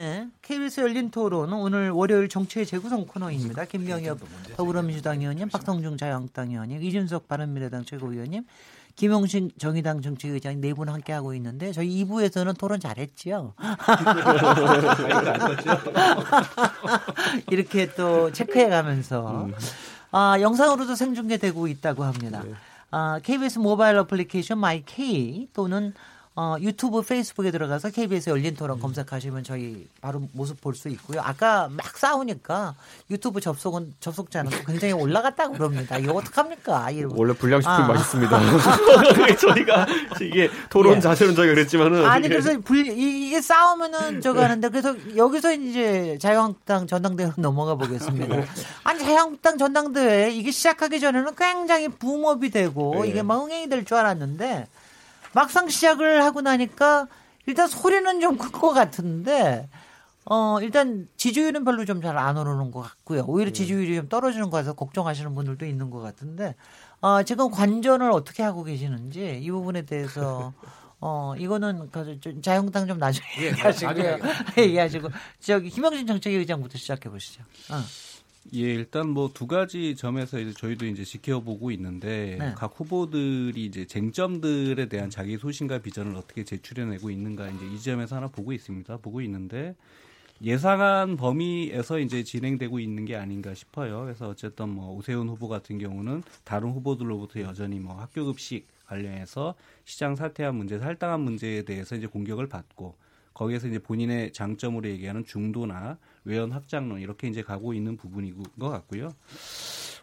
네, KBS 열린 토론은 오늘 월요일 정치의 재구성 코너입니다. 김명엽 더불어민주당 의원님, 박성중 자유한국당 의원님, 이준석 바른미래당 최고위원님, 김용신 정의당 정치의장 네 분 함께 하고 있는데 저희 2부에서는 토론 잘했지요. 이렇게 또 체크해가면서 아, 영상으로도 생중계되고 있다고 합니다. 네. 아, KBS 모바일 어플리케이션 마이케이 또는 어, 유튜브, 페이스북에 들어가서 KBS 열린 토론 검색하시면 저희 바로 모습 볼 수 있고요. 아까 막 싸우니까 유튜브 접속은 접속자는 굉장히 올라갔다고 그럽니다. 이거 어떡합니까? 이러고. 원래 불량식품 아. 맛있습니다. 저희가 이게 토론 예. 자체는 저희가 그랬지만은 아니 그래서 불 이게 싸우면은 저거 하는데 그래서 여기서 이제 자유한국당 전당대회로 넘어가 보겠습니다. 아니 자유한국당 전당대회 이게 시작하기 전에는 굉장히 붐업이 되고 네. 이게 막 흥행이 될 줄 알았는데 막상 시작을 하고 나니까 일단 소리는 좀큰것 같은데 어 일단 지지율은 별로 좀 잘 안 오르는 것 같고요. 오히려 네. 지지율이 좀 떨어지는 거 같아서 걱정하시는 분들도 있는 것 같은데 어 지금 관전을 어떻게 하고 계시는지 이 부분에 대해서 어 이거는 자유한국당 좀 나중에 예, 얘기하시고요. 얘기하시고 저기 김영진 정책위 의장부터 시작해 보시죠. 어. 예, 일단 뭐 두 가지 점에서 이제 저희도 이제 지켜보고 있는데 네. 각 후보들이 이제 쟁점들에 대한 자기 소신과 비전을 어떻게 제출해내고 있는가 이제 이 점에서 하나 보고 있습니다. 보고 있는데 예상한 범위에서 이제 진행되고 있는 게 아닌가 싶어요. 그래서 어쨌든 뭐 오세훈 후보 같은 경우는 다른 후보들로부터 여전히 뭐 학교 급식 관련해서 시장 사퇴한 문제, 살당한 문제에 대해서 이제 공격을 받고 거기에서 이제 본인의 장점으로 얘기하는 중도나 외연 확장론 이렇게 이제 가고 있는 부분인 것 같고요.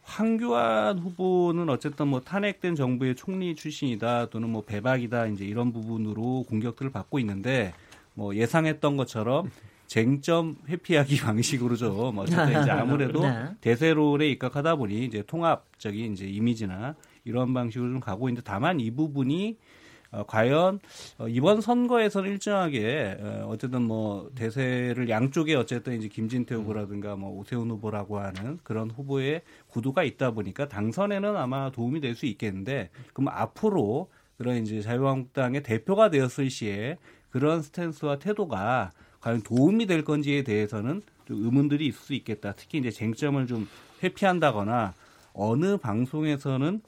황교안 후보는 어쨌든 뭐 탄핵된 정부의 총리 출신이다 또는 뭐 배박이다 이제 이런 부분으로 공격들을 받고 있는데 뭐 예상했던 것처럼 쟁점 회피하기 방식으로죠. 뭐 어쨌든 이제 아무래도 네. 대세롤에 입각하다 보니 이제 통합적인 이제 이미지나 이런 방식으로 좀 가고 있는데 다만 이 부분이 어, 과연 어, 이번 선거에서는 일정하게 어, 어쨌든 뭐 대세를 양쪽에 어쨌든 이제 김진태 후보라든가 뭐 오세훈 후보라고 하는 그런 후보의 구도가 있다 보니까 당선에는 아마 도움이 될 수 있겠는데 그럼 앞으로 그런 이제 자유한국당의 대표가 되었을 시에 그런 스탠스와 태도가 과연 도움이 될 건지에 대해서는 좀 의문들이 있을 수 있겠다. 특히 이제 쟁점을 좀 회피한다거나 어느 방송에서는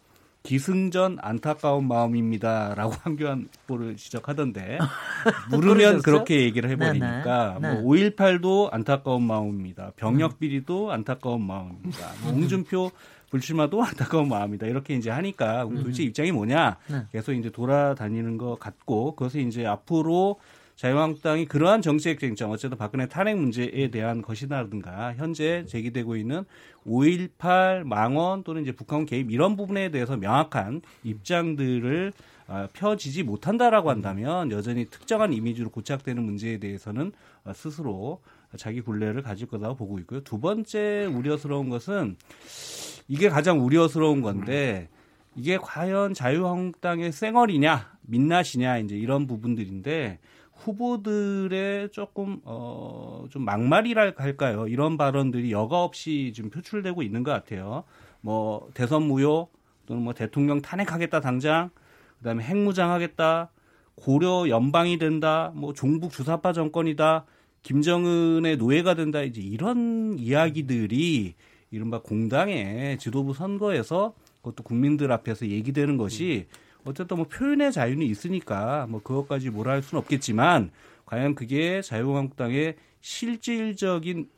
기승전 안타까운 마음입니다라고 황교안 후보를 지적하던데 물으면 그렇게 얘기를 해버리니까 네, 네. 뭐 5.18도 안타까운 마음입니다. 병역 비리도 안타까운 마음입니다. 뭐 홍준표 불출마도 안타까운 마음이다. 이렇게 이제 하니까 도대체 입장이 뭐냐 네. 계속 이제 돌아다니는 것 같고 그것을 이제 앞으로 자유한국당이 그러한 정책 쟁점, 어쨌든 박근혜 탄핵 문제에 대한 것이라든가 현재 제기되고 있는 5.18 망원 또는 이제 북한 개입 이런 부분에 대해서 명확한 입장들을 어, 펴지지 못한다라고 한다면 여전히 특정한 이미지로 고착되는 문제에 대해서는 어, 스스로 자기 굴레를 가질 거라고 보고 있고요. 두 번째 우려스러운 것은 이게 가장 우려스러운 건데 이게 과연 자유한국당의 쌩얼이냐 민낯이냐 이제 이런 부분들인데 후보들의 조금 어 좀 막말이랄 할까요? 이런 발언들이 여과 없이 지금 표출되고 있는 것 같아요. 뭐 대선 무효 또는 뭐 대통령 탄핵하겠다 당장. 그다음에 핵무장하겠다. 고려 연방이 된다. 뭐 종북 주사파 정권이다. 김정은의 노예가 된다. 이제 이런 이야기들이 이른바 공당의 지도부 선거에서 그것도 국민들 앞에서 얘기되는 것이 어쨌든 뭐 표현의 자유는 있으니까 뭐 그것까지 뭐라 할 수는 없겠지만 과연 그게 자유한국당의 실질적인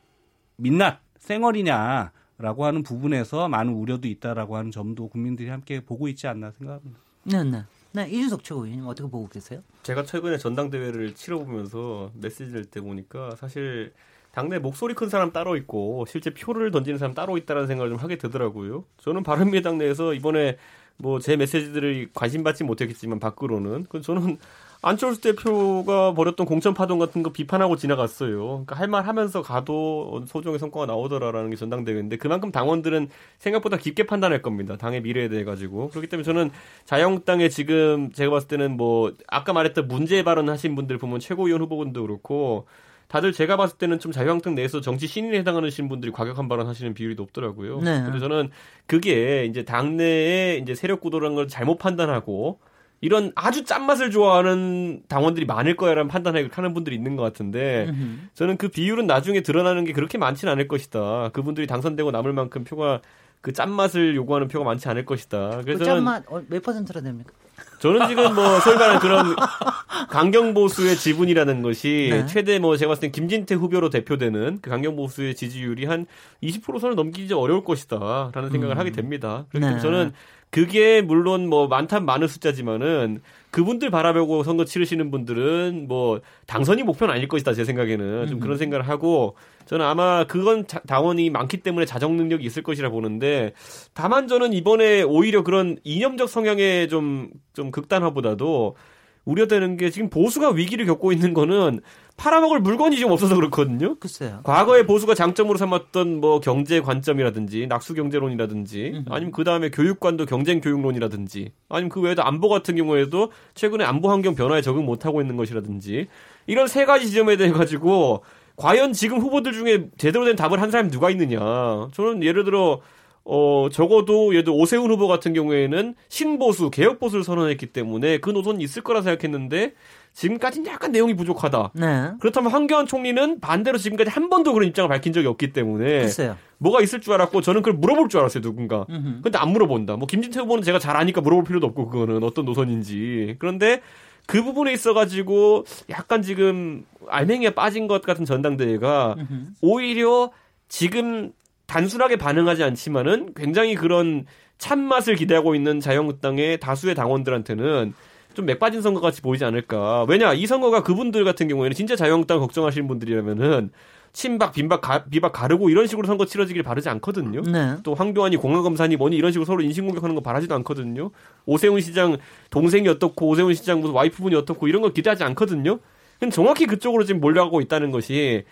민낯 쌩얼이냐라고 하는 부분에서 많은 우려도 있다라고 하는 점도 국민들이 함께 보고 있지 않나 생각합니다. 네, 네. 네, 이준석 최고위원님 어떻게 보고 계세요? 제가 최근에 전당대회를 치러보면서 메시지를 때 보니까 사실 당내 목소리 큰 사람 따로 있고 실제 표를 던지는 사람 따로 있다는 생각을 좀 하게 되더라고요. 저는 바른미래당 내에서 이번에 뭐 제 메시지들을 관심 받지 못했겠지만 밖으로는 그 저는 안철수 대표가 벌였던 공천 파동 같은 거 비판하고 지나갔어요. 그러니까 할 말 하면서 가도 소정의 성과가 나오더라라는 게 전당대회인데 그만큼 당원들은 생각보다 깊게 판단할 겁니다. 당의 미래에 대해 가지고. 그렇기 때문에 저는 자유한국당에 지금 제가 봤을 때는 뭐 아까 말했던 문제 발언 하신 분들 보면 최고위원 후보분도 그렇고 다들 제가 봤을 때는 좀 자유한국당 내에서 정치 신인에 해당하는 분들이 과격한 발언 하시는 비율이 높더라고요. 네. 근데 저는 그게 이제 당내에 이제 세력 구도라는 걸 잘못 판단하고 이런 아주 짠맛을 좋아하는 당원들이 많을 거야라는 판단을 하는 분들이 있는 것 같은데 저는 그 비율은 나중에 드러나는 게 그렇게 많지는 않을 것이다. 그분들이 당선되고 남을 만큼 표가 그 짠맛을 요구하는 표가 많지 않을 것이다. 그래서 그 짠맛 어, 몇 퍼센트나 됩니까? 저는 지금 뭐 소위 말하는 그런 강경 보수의 지분이라는 것이 네. 최대 뭐 제가 봤을 땐 김진태 후보로 대표되는 그 강경 보수의 지지율이 한 20%선을 넘기기 어려울 것이다라는 생각을 음. 하게 됩니다. 그래서 네. 저는 그게 물론 뭐 많다 많은 숫자지만은 그분들 바라보고 선거 치르시는 분들은 뭐 당선이 목표는 아닐 것이다 제 생각에는. 좀 그런 생각을 하고 저는 아마 그건 자, 당원이 많기 때문에 자정 능력이 있을 것이라 보는데 다만 저는 이번에 오히려 그런 이념적 성향의 좀좀 극단화보다도 우려되는 게 지금 보수가 위기를 겪고 있는 거는 팔아먹을 물건이 지금 없어서 그렇거든요. 글쎄요. 과거에 보수가 장점으로 삼았던 뭐 경제 관점이라든지 낙수 경제론이라든지 아니면 그 다음에 교육관도 경쟁 교육론이라든지 아니면 그 외에도 안보 같은 경우에도 최근에 안보 환경 변화에 적응 못하고 있는 것이라든지 이런 세 가지 지점에 대해 가지고 과연 지금 후보들 중에 제대로 된 답을 한 사람이 누가 있느냐. 저는 예를 들어 어, 적어도 예를 들어 오세훈 후보 같은 경우에는 신보수, 개혁보수를 선언했기 때문에 그 노선이 있을 거라 생각했는데 지금까지는 약간 내용이 부족하다. 네. 그렇다면 황교안 총리는 반대로 지금까지 한 번도 그런 입장을 밝힌 적이 없기 때문에 글쎄요. 뭐가 있을 줄 알았고 저는 그걸 물어볼 줄 알았어요 누군가. 음흠. 근데 안 물어본다. 뭐 김진태 후보는 제가 잘 아니까 물어볼 필요도 없고 그거는 어떤 노선인지. 그런데 그 부분에 있어가지고 약간 지금 알맹이에 빠진 것 같은 전당대회가 음흠. 오히려 지금 단순하게 반응하지 않지만은 굉장히 그런 참맛을 기대하고 있는 자유한국당의 다수의 당원들한테는 좀 맥빠진 선거 같이 보이지 않을까. 왜냐 이 선거가 그분들 같은 경우에는 진짜 자유한국당 걱정하시는 분들이라면은 친박, 빈박, 가, 비박 가르고 이런 식으로 선거 치러지길 바라지 않거든요. 네. 또 황교안이 공항검사니 뭐니 이런 식으로 서로 인신공격하는 거 바라지도 않거든요. 오세훈 시장 동생이 어떻고 오세훈 시장 무슨 와이프분이 어떻고 이런 거 기대하지 않거든요. 정확히 그쪽으로 지금 몰려가고 있다는 것이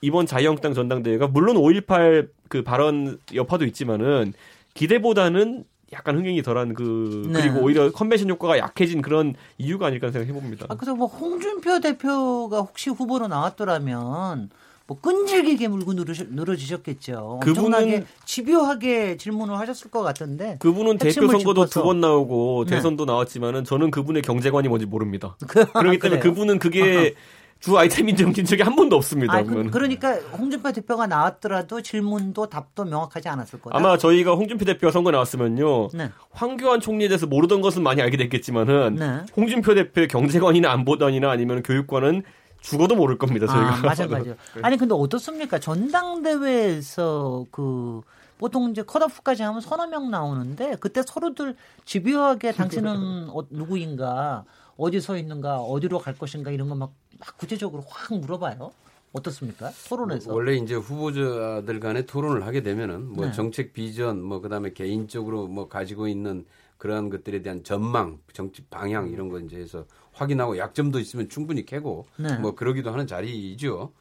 이번 자유한국당 전당대회가 물론 5.18 그 발언 여파도 있지만은 기대보다는 약간 흥행이 덜한 그 네. 그리고 오히려 컨벤션 효과가 약해진 그런 이유가 아닐까 생각해 봅니다. 아, 그래서 뭐 홍준표 대표가 혹시 후보로 나왔더라면 뭐 끈질기게 물고 누르시, 늘어지셨겠죠. 엄청나게 집요하게 질문을 하셨을 것 같은데. 그분은 대표 선거도 두 번 나오고 네. 대선도 나왔지만은 저는 그분의 경제관이 뭔지 모릅니다. 그, 그렇기 때문에 그분은 그게 주 아이템 인정진 적이 한 번도 없습니다. 아, 그, 그러니까 홍준표 대표가 나왔더라도 질문도 답도 명확하지 않았을 거다. 아마 저희가 홍준표 대표가 선거 나왔으면요. 네. 황교안 총리에 대해서 모르던 것은 많이 알게 됐겠지만은 네. 홍준표 대표의 경제관이나 안보단이나 아니면 교육관은 죽어도 모를 겁니다. 저희가. 아, 맞아, 맞아. 아니 근데 어떻습니까? 전당대회에서 그 보통 이제 컷오프까지 하면 서너 명 나오는데 그때 서로들 집요하게 당신은 어, 누구인가 어디 서 있는가, 어디로 갈 것인가 이런 거 막 막 구체적으로 확 물어봐요. 어떻습니까? 토론에서 원래 이제 후보자들 간에 토론을 하게 되면은 뭐 네. 정책 비전, 뭐 그다음에 개인적으로 뭐 가지고 있는 그러한 것들에 대한 전망, 정치 방향 이런 거 이제 해서 확인하고 약점도 있으면 충분히 캐고 네. 뭐 그러기도 하는 자리이죠.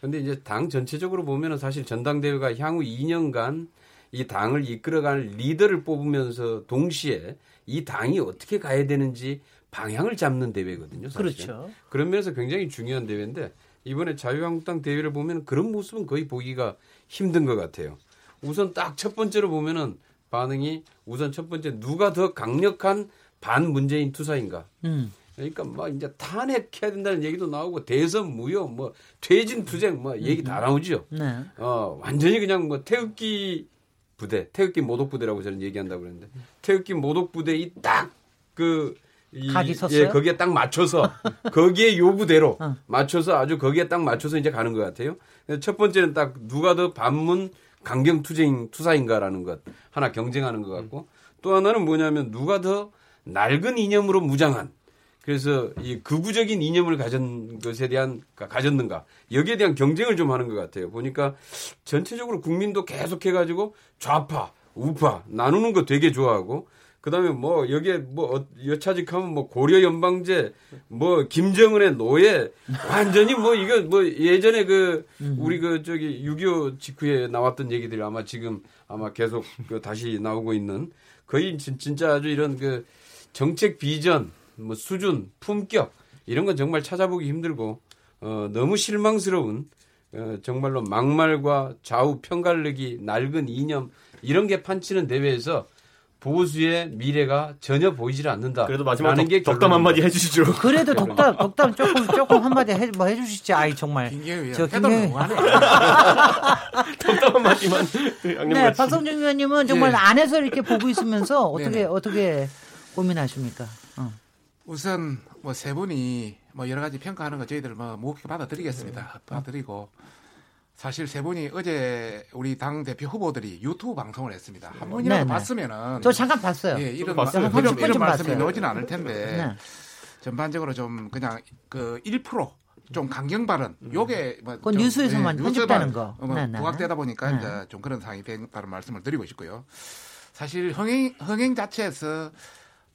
근데 이제 당 전체적으로 보면은 사실 전당대회가 향후 2년간 이 당을 이끌어갈 리더를 뽑으면서 동시에 이 당이 어떻게 가야 되는지 방향을 잡는 대회거든요. 사실은. 그렇죠. 그런 면에서 굉장히 중요한 대회인데 이번에 자유한국당 대회를 보면 그런 모습은 거의 보기가 힘든 것 같아요. 우선 딱 첫 번째로 보면은 반응이 우선 첫 번째 누가 더 강력한 반 문재인 투사인가. 음. 그러니까 막 이제 탄핵해야 된다는 얘기도 나오고 대선 무효 뭐 퇴진 투쟁 뭐 얘기 다 나오죠. 네. 어 완전히 그냥 뭐 태극기 부대, 태극기 모독 부대라고 저는 얘기한다고 그랬는데 태극기 모독 부대 이딱그 이, 각이 섰어요? 예, 거기에 딱 맞춰서 거기에 요구대로 어. 맞춰서 아주 거기에 딱 맞춰서 이제 가는 것 같아요. 첫 번째는 딱 누가 더 반문 강경 투쟁 투사인가라는 것 하나 경쟁하는 것 같고 또 하나는 뭐냐면 누가 더 낡은 이념으로 무장한 그래서 이 극우적인 이념을 가진 것에 대한 가졌는가 여기에 대한 경쟁을 좀 하는 것 같아요. 보니까 전체적으로 국민도 계속해 가지고 좌파 우파 나누는 거 되게 좋아하고 그다음에 뭐 여기에 뭐 어, 여차직하면 뭐 고려 연방제 뭐 김정은의 노예 완전히 뭐 이거 뭐 예전에 그 우리 그 저기 6.25 직후에 나왔던 얘기들이 아마 지금 아마 계속 그 다시 나오고 있는 거의 진짜 아주 이런 그 정책 비전 뭐 수준, 품격 이런 건 정말 찾아보기 힘들고 어, 너무 실망스러운 어, 정말로 막말과 좌우 편갈르기, 낡은 이념 이런 게 판치는 대회에서 보수의 미래가 전혀 보이질 않는다. 그래도 마지막에 게 덕담 한마디 해주시죠. 그래도 덕담, 덕담 조금 조금 한마디 해, 뭐 해주시지. 아이 정말. 저 김경희. 덕담 한마디만. 네, 박성준 의원님은 정말 예. 안에서 이렇게 보고 있으면서 어떻게 네네. 어떻게 고민하십니까? 어. 우선 뭐 세 분이 뭐 여러 가지 평가하는 거 저희들 뭐 무겁게 받아들이겠습니다. 네. 받아들이고 사실 세 분이 어제 우리 당 대표 후보들이 유튜브 방송을 했습니다. 한 번이라도 네, 네. 봤으면은 저 잠깐 봤어요. 예, 이런 봤어요. 이런, 이런 말씀이 나오지는 않을 텐데 네. 전반적으로 좀 그냥 그 1%좀 강경 발언 음. 요게 뭐 그 뉴스에서만 예, 편집되는 거 뭐 네, 네. 부각되다 보니까 네. 이제 좀 그런 상황이 된다는 말씀을 드리고 싶고요. 사실 흥행 흥행 자체에서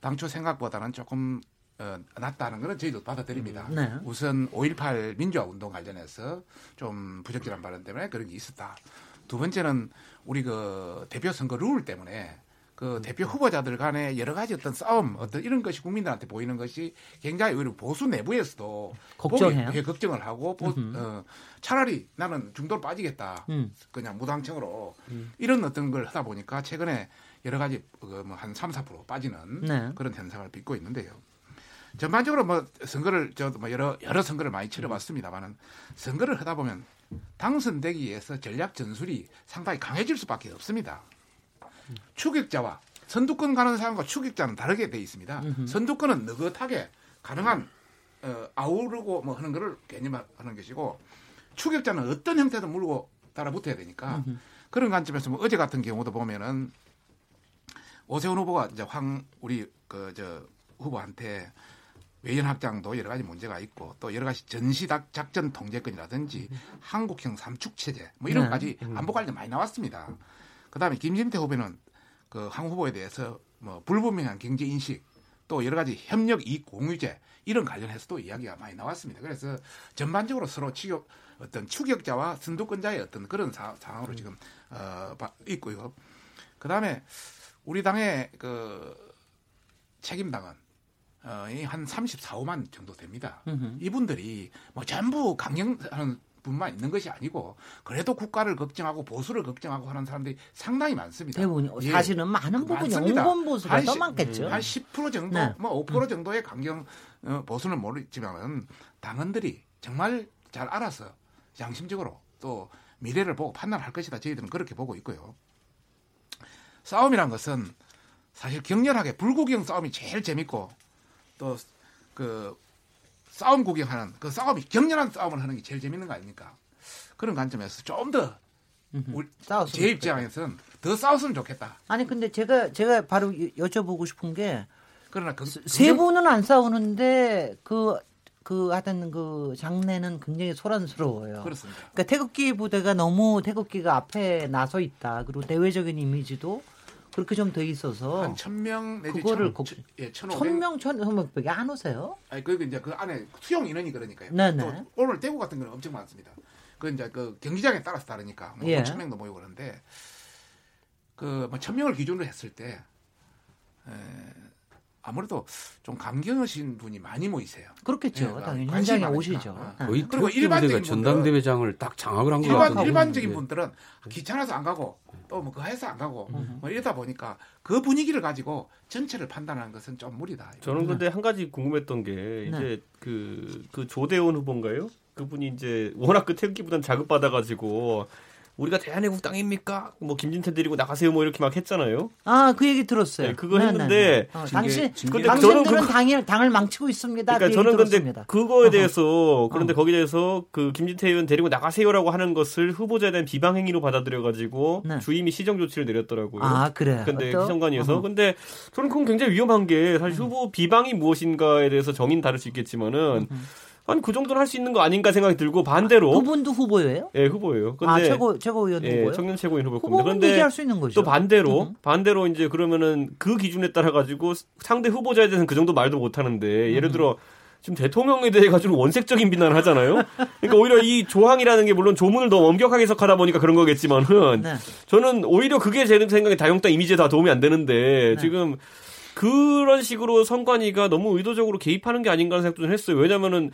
당초 생각보다는 조금 어, 낫다는 것은 저희도 받아들입니다. 음, 네. 우선 5.18 민주화 운동 관련해서 좀 부적절한 발언 때문에 그런 게 있었다. 두 번째는 우리 그 대표 선거 룰 때문에 그 음. 대표 후보자들 간의 여러 가지 어떤 싸움, 어떤 이런 것이 국민들한테 보이는 것이 굉장히 오히려 보수 내부에서도 걱정해요. 보기, 걱정을 하고 보, 어, 차라리 나는 중도로 빠지겠다. 음. 그냥 무당청으로 음. 이런 어떤 걸 하다 보니까 최근에 여러 가지 그뭐한 3, 4% 빠지는 네. 그런 현상을 빚고 있는데요. 전반적으로 뭐 선거를 저도 뭐 여러 여러 선거를 많이 치러봤습니다만은 선거를 하다 보면 당선되기 위해서 전략 전술이 상당히 강해질 수밖에 없습니다. 추격자와 선두권 가는 사람과 추격자는 다르게 돼 있습니다. 선두권은 느긋하게 가능한 어, 아우르고 뭐 하는 거를 개념하는 것이고 추격자는 어떤 형태든 물고 따라 붙어야 되니까 그런 관점에서 뭐 어제 같은 경우도 보면은 오세훈 후보가 이제 황 우리 그 저 후보한테 외연 확장도 여러 가지 문제가 있고 또 여러 가지 전시 작전 통제권이라든지 한국형 삼축 체제 뭐 이런 까지 네. 안보 관련 많이 나왔습니다. 그다음에 김진태 후보는 그황 후보에 대해서 뭐 불분명한 경제 인식 또 여러 가지 협력 이익 공유제 이런 관련해서도 이야기가 많이 나왔습니다. 그래서 전반적으로 서로 추격 어떤 추격자와 선두권자의 어떤 그런 사, 상황으로 지금 어, 있고요. 그다음에 우리 당의 그 책임당은 어, 한 34, 5만 정도 됩니다. 으흠. 이분들이 뭐 전부 강경하는 분만 있는 것이 아니고 그래도 국가를 걱정하고 보수를 걱정하고 하는 사람들이 상당히 많습니다. 대부분 예. 사실은 많은 부분이 온건 보수가 더 많겠죠. 한 10% 정도, 네. 뭐5% 정도의 강경 어, 보수는 모르지만은 당원들이 정말 잘 알아서 양심적으로 또 미래를 보고 판단할 것이다. 저희들은 그렇게 보고 있고요. 싸움이란 것은 사실 격렬하게 불구경 싸움이 제일 재밌고 또그 싸움 구경하는 그 싸움이 격렬한 싸움을 하는 게 제일 재밌는 거 아닙니까? 그런 관점에서 좀더 제 입장에서는 더 싸웠으면 좋겠다. 아니 근데 제가 제가 바로 여쭤보고 싶은 게 그러나 그, 세 분은 안 싸우는데 그그 그 하여튼 그 장례는 굉장히 소란스러워요. 그렇습니다. 그러니까 태극기 부대가 너무 태극기가 앞에 나서 있다. 그리고 대외적인 이미지도 그렇게 좀 돼 있어서 한 천 명 내지 그거를 천, 천, 예, 천명 천오백이 안 오세요? 아니 그 이제 그 안에 수용 인원이 그러니까요. 네네. 또 오늘 대구 같은 경우는 엄청 많습니다. 그 이제 그 경기장에 따라서 다르니까 뭐 예. 5천 명도 모이고 그런데 그뭐 천명을 기준으로 했을 때 에, 아무래도 좀 감경하신 분이 많이 모이세요. 그렇겠죠. 네, 당연히 현장에 오시죠. 어. 거의 그리고 일반적인 전당대회장을 딱 장악을 한것 일반, 같은데. 일반적인 분들은 귀찮아서 안 가고 또 뭐 그 해서 안 가고 음. 뭐 이러다 보니까 그 분위기를 가지고 전체를 판단하는 것은 좀 무리다. 저는 근데 한 가지 궁금했던 게 이제 네. 그, 그 조대원 후보인가요? 그분이 이제 워낙 그 태극기보단 자극받아가지고 우리가 대한민국 땅입니까? 뭐 김진태 데리고 나가세요 뭐 이렇게 막 했잖아요. 아 그 얘기 들었어요. 네, 그거 네, 했는데 네, 네. 어, 당신 근데 당신들은 그, 당일 당을 망치고 있습니다. 그러니까 그 저는 근데 그거에 대해서 어허. 그런데 어. 거기에 대해서 그 김진태 의원 데리고 나가세요라고 하는 것을 후보자에 대한 비방 행위로 받아들여 가지고 네. 주임이 시정 조치를 내렸더라고요. 아 그래요. 근데 시정관위에서 근데 저는 그건 굉장히 위험한 게 사실 후보 비방이 무엇인가에 대해서 정의는 다를 수 있겠지만은. 음. 아니 그 정도는 할 수 있는 거 아닌가 생각이 들고 반대로 아, 그분도 후보예요? 예, 후보예요. 근데 아, 최고 최고위원 예, 후보요? 청년 최고위원 후보 겁니다. 그런데 얘기할 수 있는 거죠. 또 반대로 음. 반대로 이제 그러면은 그 기준에 따라 가지고 상대 후보자에 대해서는 그 정도 말도 못 하는데 예를 들어 지금 대통령에 대해 가지고 원색적인 비난을 하잖아요. 그러니까 오히려 이 조항이라는 게 물론 조문을 더 엄격하게 해석하다 보니까 그런 거겠지만은 네. 저는 오히려 그게 제 생각에 다용당 이미지에 다 도움이 안 되는데 네. 지금 그런 식으로 선관위가 너무 의도적으로 개입하는 게 아닌가 하는 생각도 좀 했어요. 왜냐면은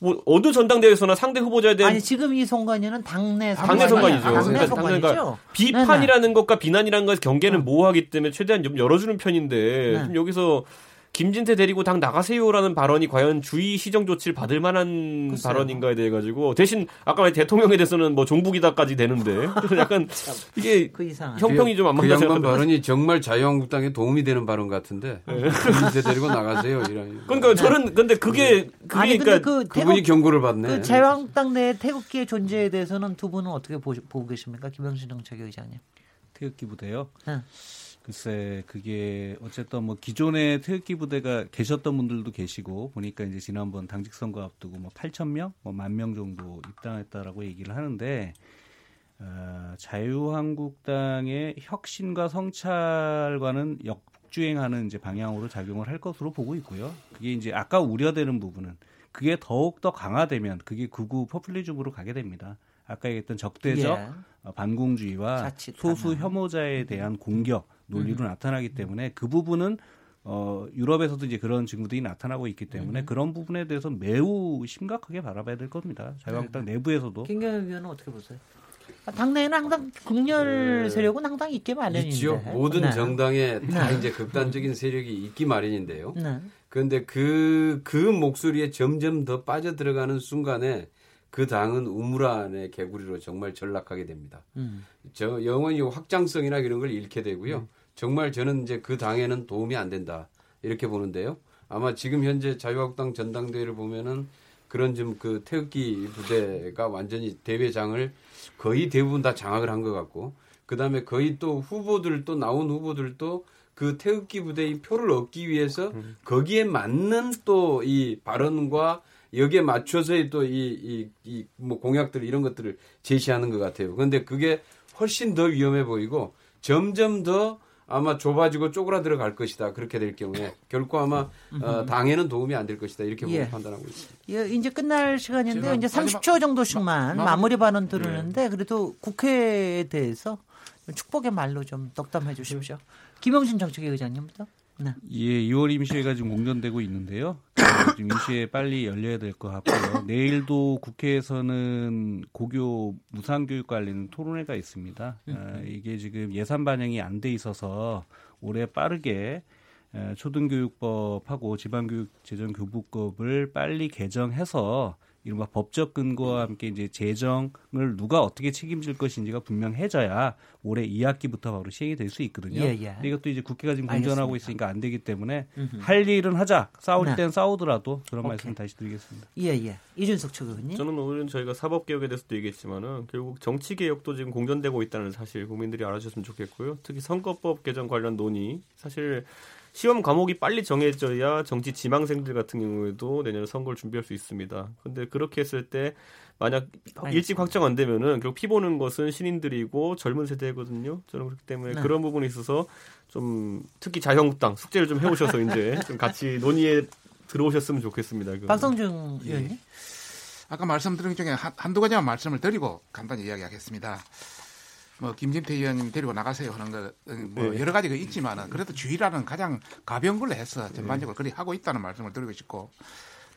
뭐 어느 전당대회에서나 상대 후보자에 대한 아니 지금 이 선관위는 당내 당내 선관위죠. 당내 그러니까 선관위죠. 그러니까 비판이라는. 것과 비난이라는 것의 경계는 어. 모호하기 때문에 최대한 좀 열어주는 편인데 네. 좀 여기서 김진태 데리고 당 나가세요라는 발언이 과연 주의 시정 조치를 받을 만한 글쎄요. 발언인가에 대해 가지고 대신 아까 말 대통령에 대해서는 뭐 종북이다까지 되는데 약간 이게 그 형평이 좀 안 맞는 그 양반 발언이 정말 자유한국당에 도움이 되는 발언 같은데 네. 김진태 데리고 나가세요 이런. 그러니까 저는 근데 그게 그게 아니, 그러니까 그 그분이 경고를 받네. 그 자유한국당 내 태극기의 존재에 대해서는 두 분은 어떻게 보, 고 계십니까, 김영신 정책의장님? 태극기 부대요. 네. 글쎄 그게 어쨌든 뭐 기존의 태극기 부대가 계셨던 분들도 계시고 보니까 이제 지난번 당직 선거 앞두고 뭐 8천 명, 뭐 만 명 정도 입당했다라고 얘기를 하는데 어, 자유한국당의 혁신과 성찰과는 역주행하는 이제 방향으로 작용을 할 것으로 보고 있고요. 그게 이제 아까 우려되는 부분은 그게 더욱 더 강화되면 그게 극우 포퓰리즘으로 가게 됩니다. 아까 얘기했던 적대적 예. 어, 반공주의와 소수 혐오자에 대한 공격 논리로 음. 나타나기 때문에 그 부분은 어, 유럽에서도 이제 그런 징후들이 나타나고 있기 때문에 음. 그런 부분에 대해서 매우 심각하게 바라봐야 될 겁니다. 자유한국당 네. 내부에서도. 김경현 의원은 어떻게 보세요? 아, 당내에는 항상 극렬 네. 세력은 항상 있기 마련인데. 있죠. 모든 네. 정당에 다 네. 이제 극단적인 세력이 있기 마련인데요. 네. 그런데 그, 그 목소리에 점점 더 빠져들어가는 순간에 그 당은 우물안의 개구리로 정말 전락하게 됩니다. 음. 저 영원히 확장성이나 이런 걸 잃게 되고요. 음. 정말 저는 이제 그 당에는 도움이 안 된다 이렇게 보는데요. 아마 지금 현재 자유한국당 전당대회를 보면은 그런 좀 그 태극기 부대가 완전히 대회장을 거의 대부분 다 장악을 한 것 같고 그 다음에 거의 또 후보들 또 나온 후보들도 그 태극기 부대의 표를 얻기 위해서 음. 거기에 맞는 또 이 발언과 여기에 맞춰서 또이 이 뭐 공약들 이런 것들을 제시하는 것 같아요. 그런데 그게 훨씬 더 위험해 보이고 점점 더 아마 좁아지고 쪼그라들어 갈 것이다. 그렇게 될 경우에 결코 아마 어, 당에는 도움이 안 될 것이다. 이렇게 예. 판단하고 있습니다. 예, 이제 끝날 시간인데 이제 30초 정도씩만 마, 무리 발언 들으는데 네. 그래도 국회에 대해서 축복의 말로 좀 덕담해 주십시오. 김영신 정책위 의장님부터. 네. 예, 2월 임시회가 지금 공전되고 있는데요. 지금 임시회 빨리 열려야 될 것 같고요. 내일도 국회에서는 고교 무상교육 관련 토론회가 있습니다. 어, 이게 지금 예산 반영이 안 돼 있어서 올해 빠르게 초등교육법하고 지방교육재정교부법을 빨리 개정해서 이른바 법적 근거와 함께 이제 재정을 누가 어떻게 책임질 것인지가 분명해져야 올해 2학기부터 바로 시행이 될 수 있거든요. 예, 예. 이것도 이제 국회가 지금 공전하고 있으니까 안 되기 때문에 음흠. 할 일은 하자. 싸울 네. 땐 싸우더라도 그런 오케이. 말씀 다시 드리겠습니다. 예, 예. 이준석 최고님. 저는 오늘 저희가 사법 개혁에 대해서도 얘기했지만은 결국 정치 개혁도 지금 공전되고 있다는 사실 국민들이 알아주셨으면 좋겠고요. 특히 선거법 개정 관련 논의 사실 시험 과목이 빨리 정해져야 정치 지망생들 같은 경우에도 내년에 선거를 준비할 수 있습니다. 근데 그렇게 했을 때 만약 일찍 확정 안 되면은 결국 피 보는 것은 신인들이고 젊은 세대거든요. 저는 그렇기 때문에 네. 그런 부분에 있어서 좀 특히 자유한국당 숙제를 좀 해오셔서 이제 좀 같이 논의에 들어오셨으면 좋겠습니다. 박성중 의원님. 예. 아까 말씀드린 것 중에 한, 한두 가지만 말씀을 드리고 간단히 이야기하겠습니다. 뭐 김진태 의원님 데리고 나가세요 하는 거뭐 네. 여러 가지가 있지만은 그래도 주의라는 가장 가벼운 걸로 해서 전반적으로 그리 하고 있다는 말씀을 드리고 싶고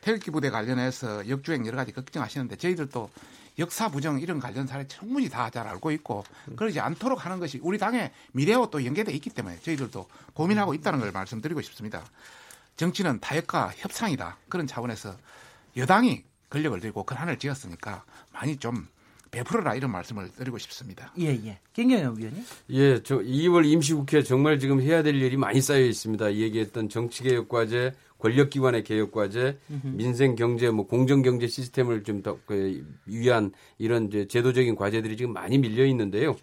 태극기 부대 관련해서 역주행 여러 가지 걱정하시는데 저희들도 역사 부정 이런 관련 사례 충분히 다 잘 알고 있고 그러지 않도록 하는 것이 우리 당의 미래와 또 연계돼 있기 때문에 저희들도 고민하고 있다는 걸 말씀드리고 싶습니다. 정치는 타협과 협상이다 그런 차원에서 여당이 권력을 들고 권한을 지었으니까 많이 좀 베풀어라 이런 말씀을 드리고 싶습니다. 예, 예. 김경영 위원님. 예, 저 2월 임시국회 정말 지금 해야 될 일이 많이 쌓여 있습니다. 얘기했던 정치개혁과제, 권력기관의 개혁과제, 민생 경제, 뭐 공정 경제 시스템을 좀더 그 위한 이런 이제 제도적인 과제들이 지금 많이 밀려 있는데요.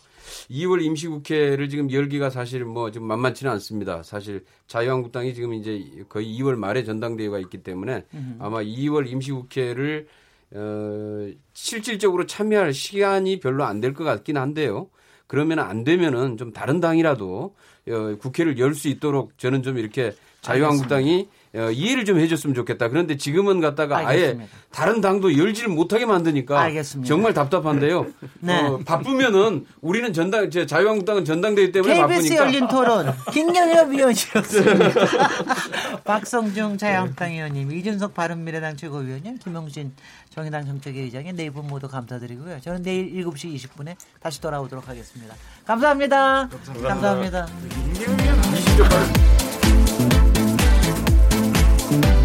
2월 임시국회를 지금 열기가 사실 뭐 지금 만만치는 않습니다. 사실 자유한국당이 지금 이제 거의 2월 말에 전당대회가 있기 때문에 아마 2월 임시국회를 어, 실질적으로 참여할 시간이 별로 안 될 것 같긴 한데요. 그러면 안 되면은 좀 다른 당이라도 어, 국회를 열 수 있도록 저는 좀 이렇게 자유한국당이 어, 이해를 좀 해줬으면 좋겠다. 그런데 지금은 갖다가 알겠습니다. 아예 다른 당도 열지를 못하게 만드니까 알겠습니다. 정말 답답한데요. 네. 어, 바쁘면은 우리는 전당 제 자유한국당은 전당대회 때문에 KBS 바쁘니까. 열린 토론 김경엽 위원이었습니다. 박성중 자유한국당 의원님, 이준석 바른미래당 최고위원님, 김용진 정의당 정책회의장의 네분 모두 감사드리고요. 저는 내일 7시 20분에 다시 돌아오도록 하겠습니다. 감사합니다. 감사합니다. 감사합니다. 네,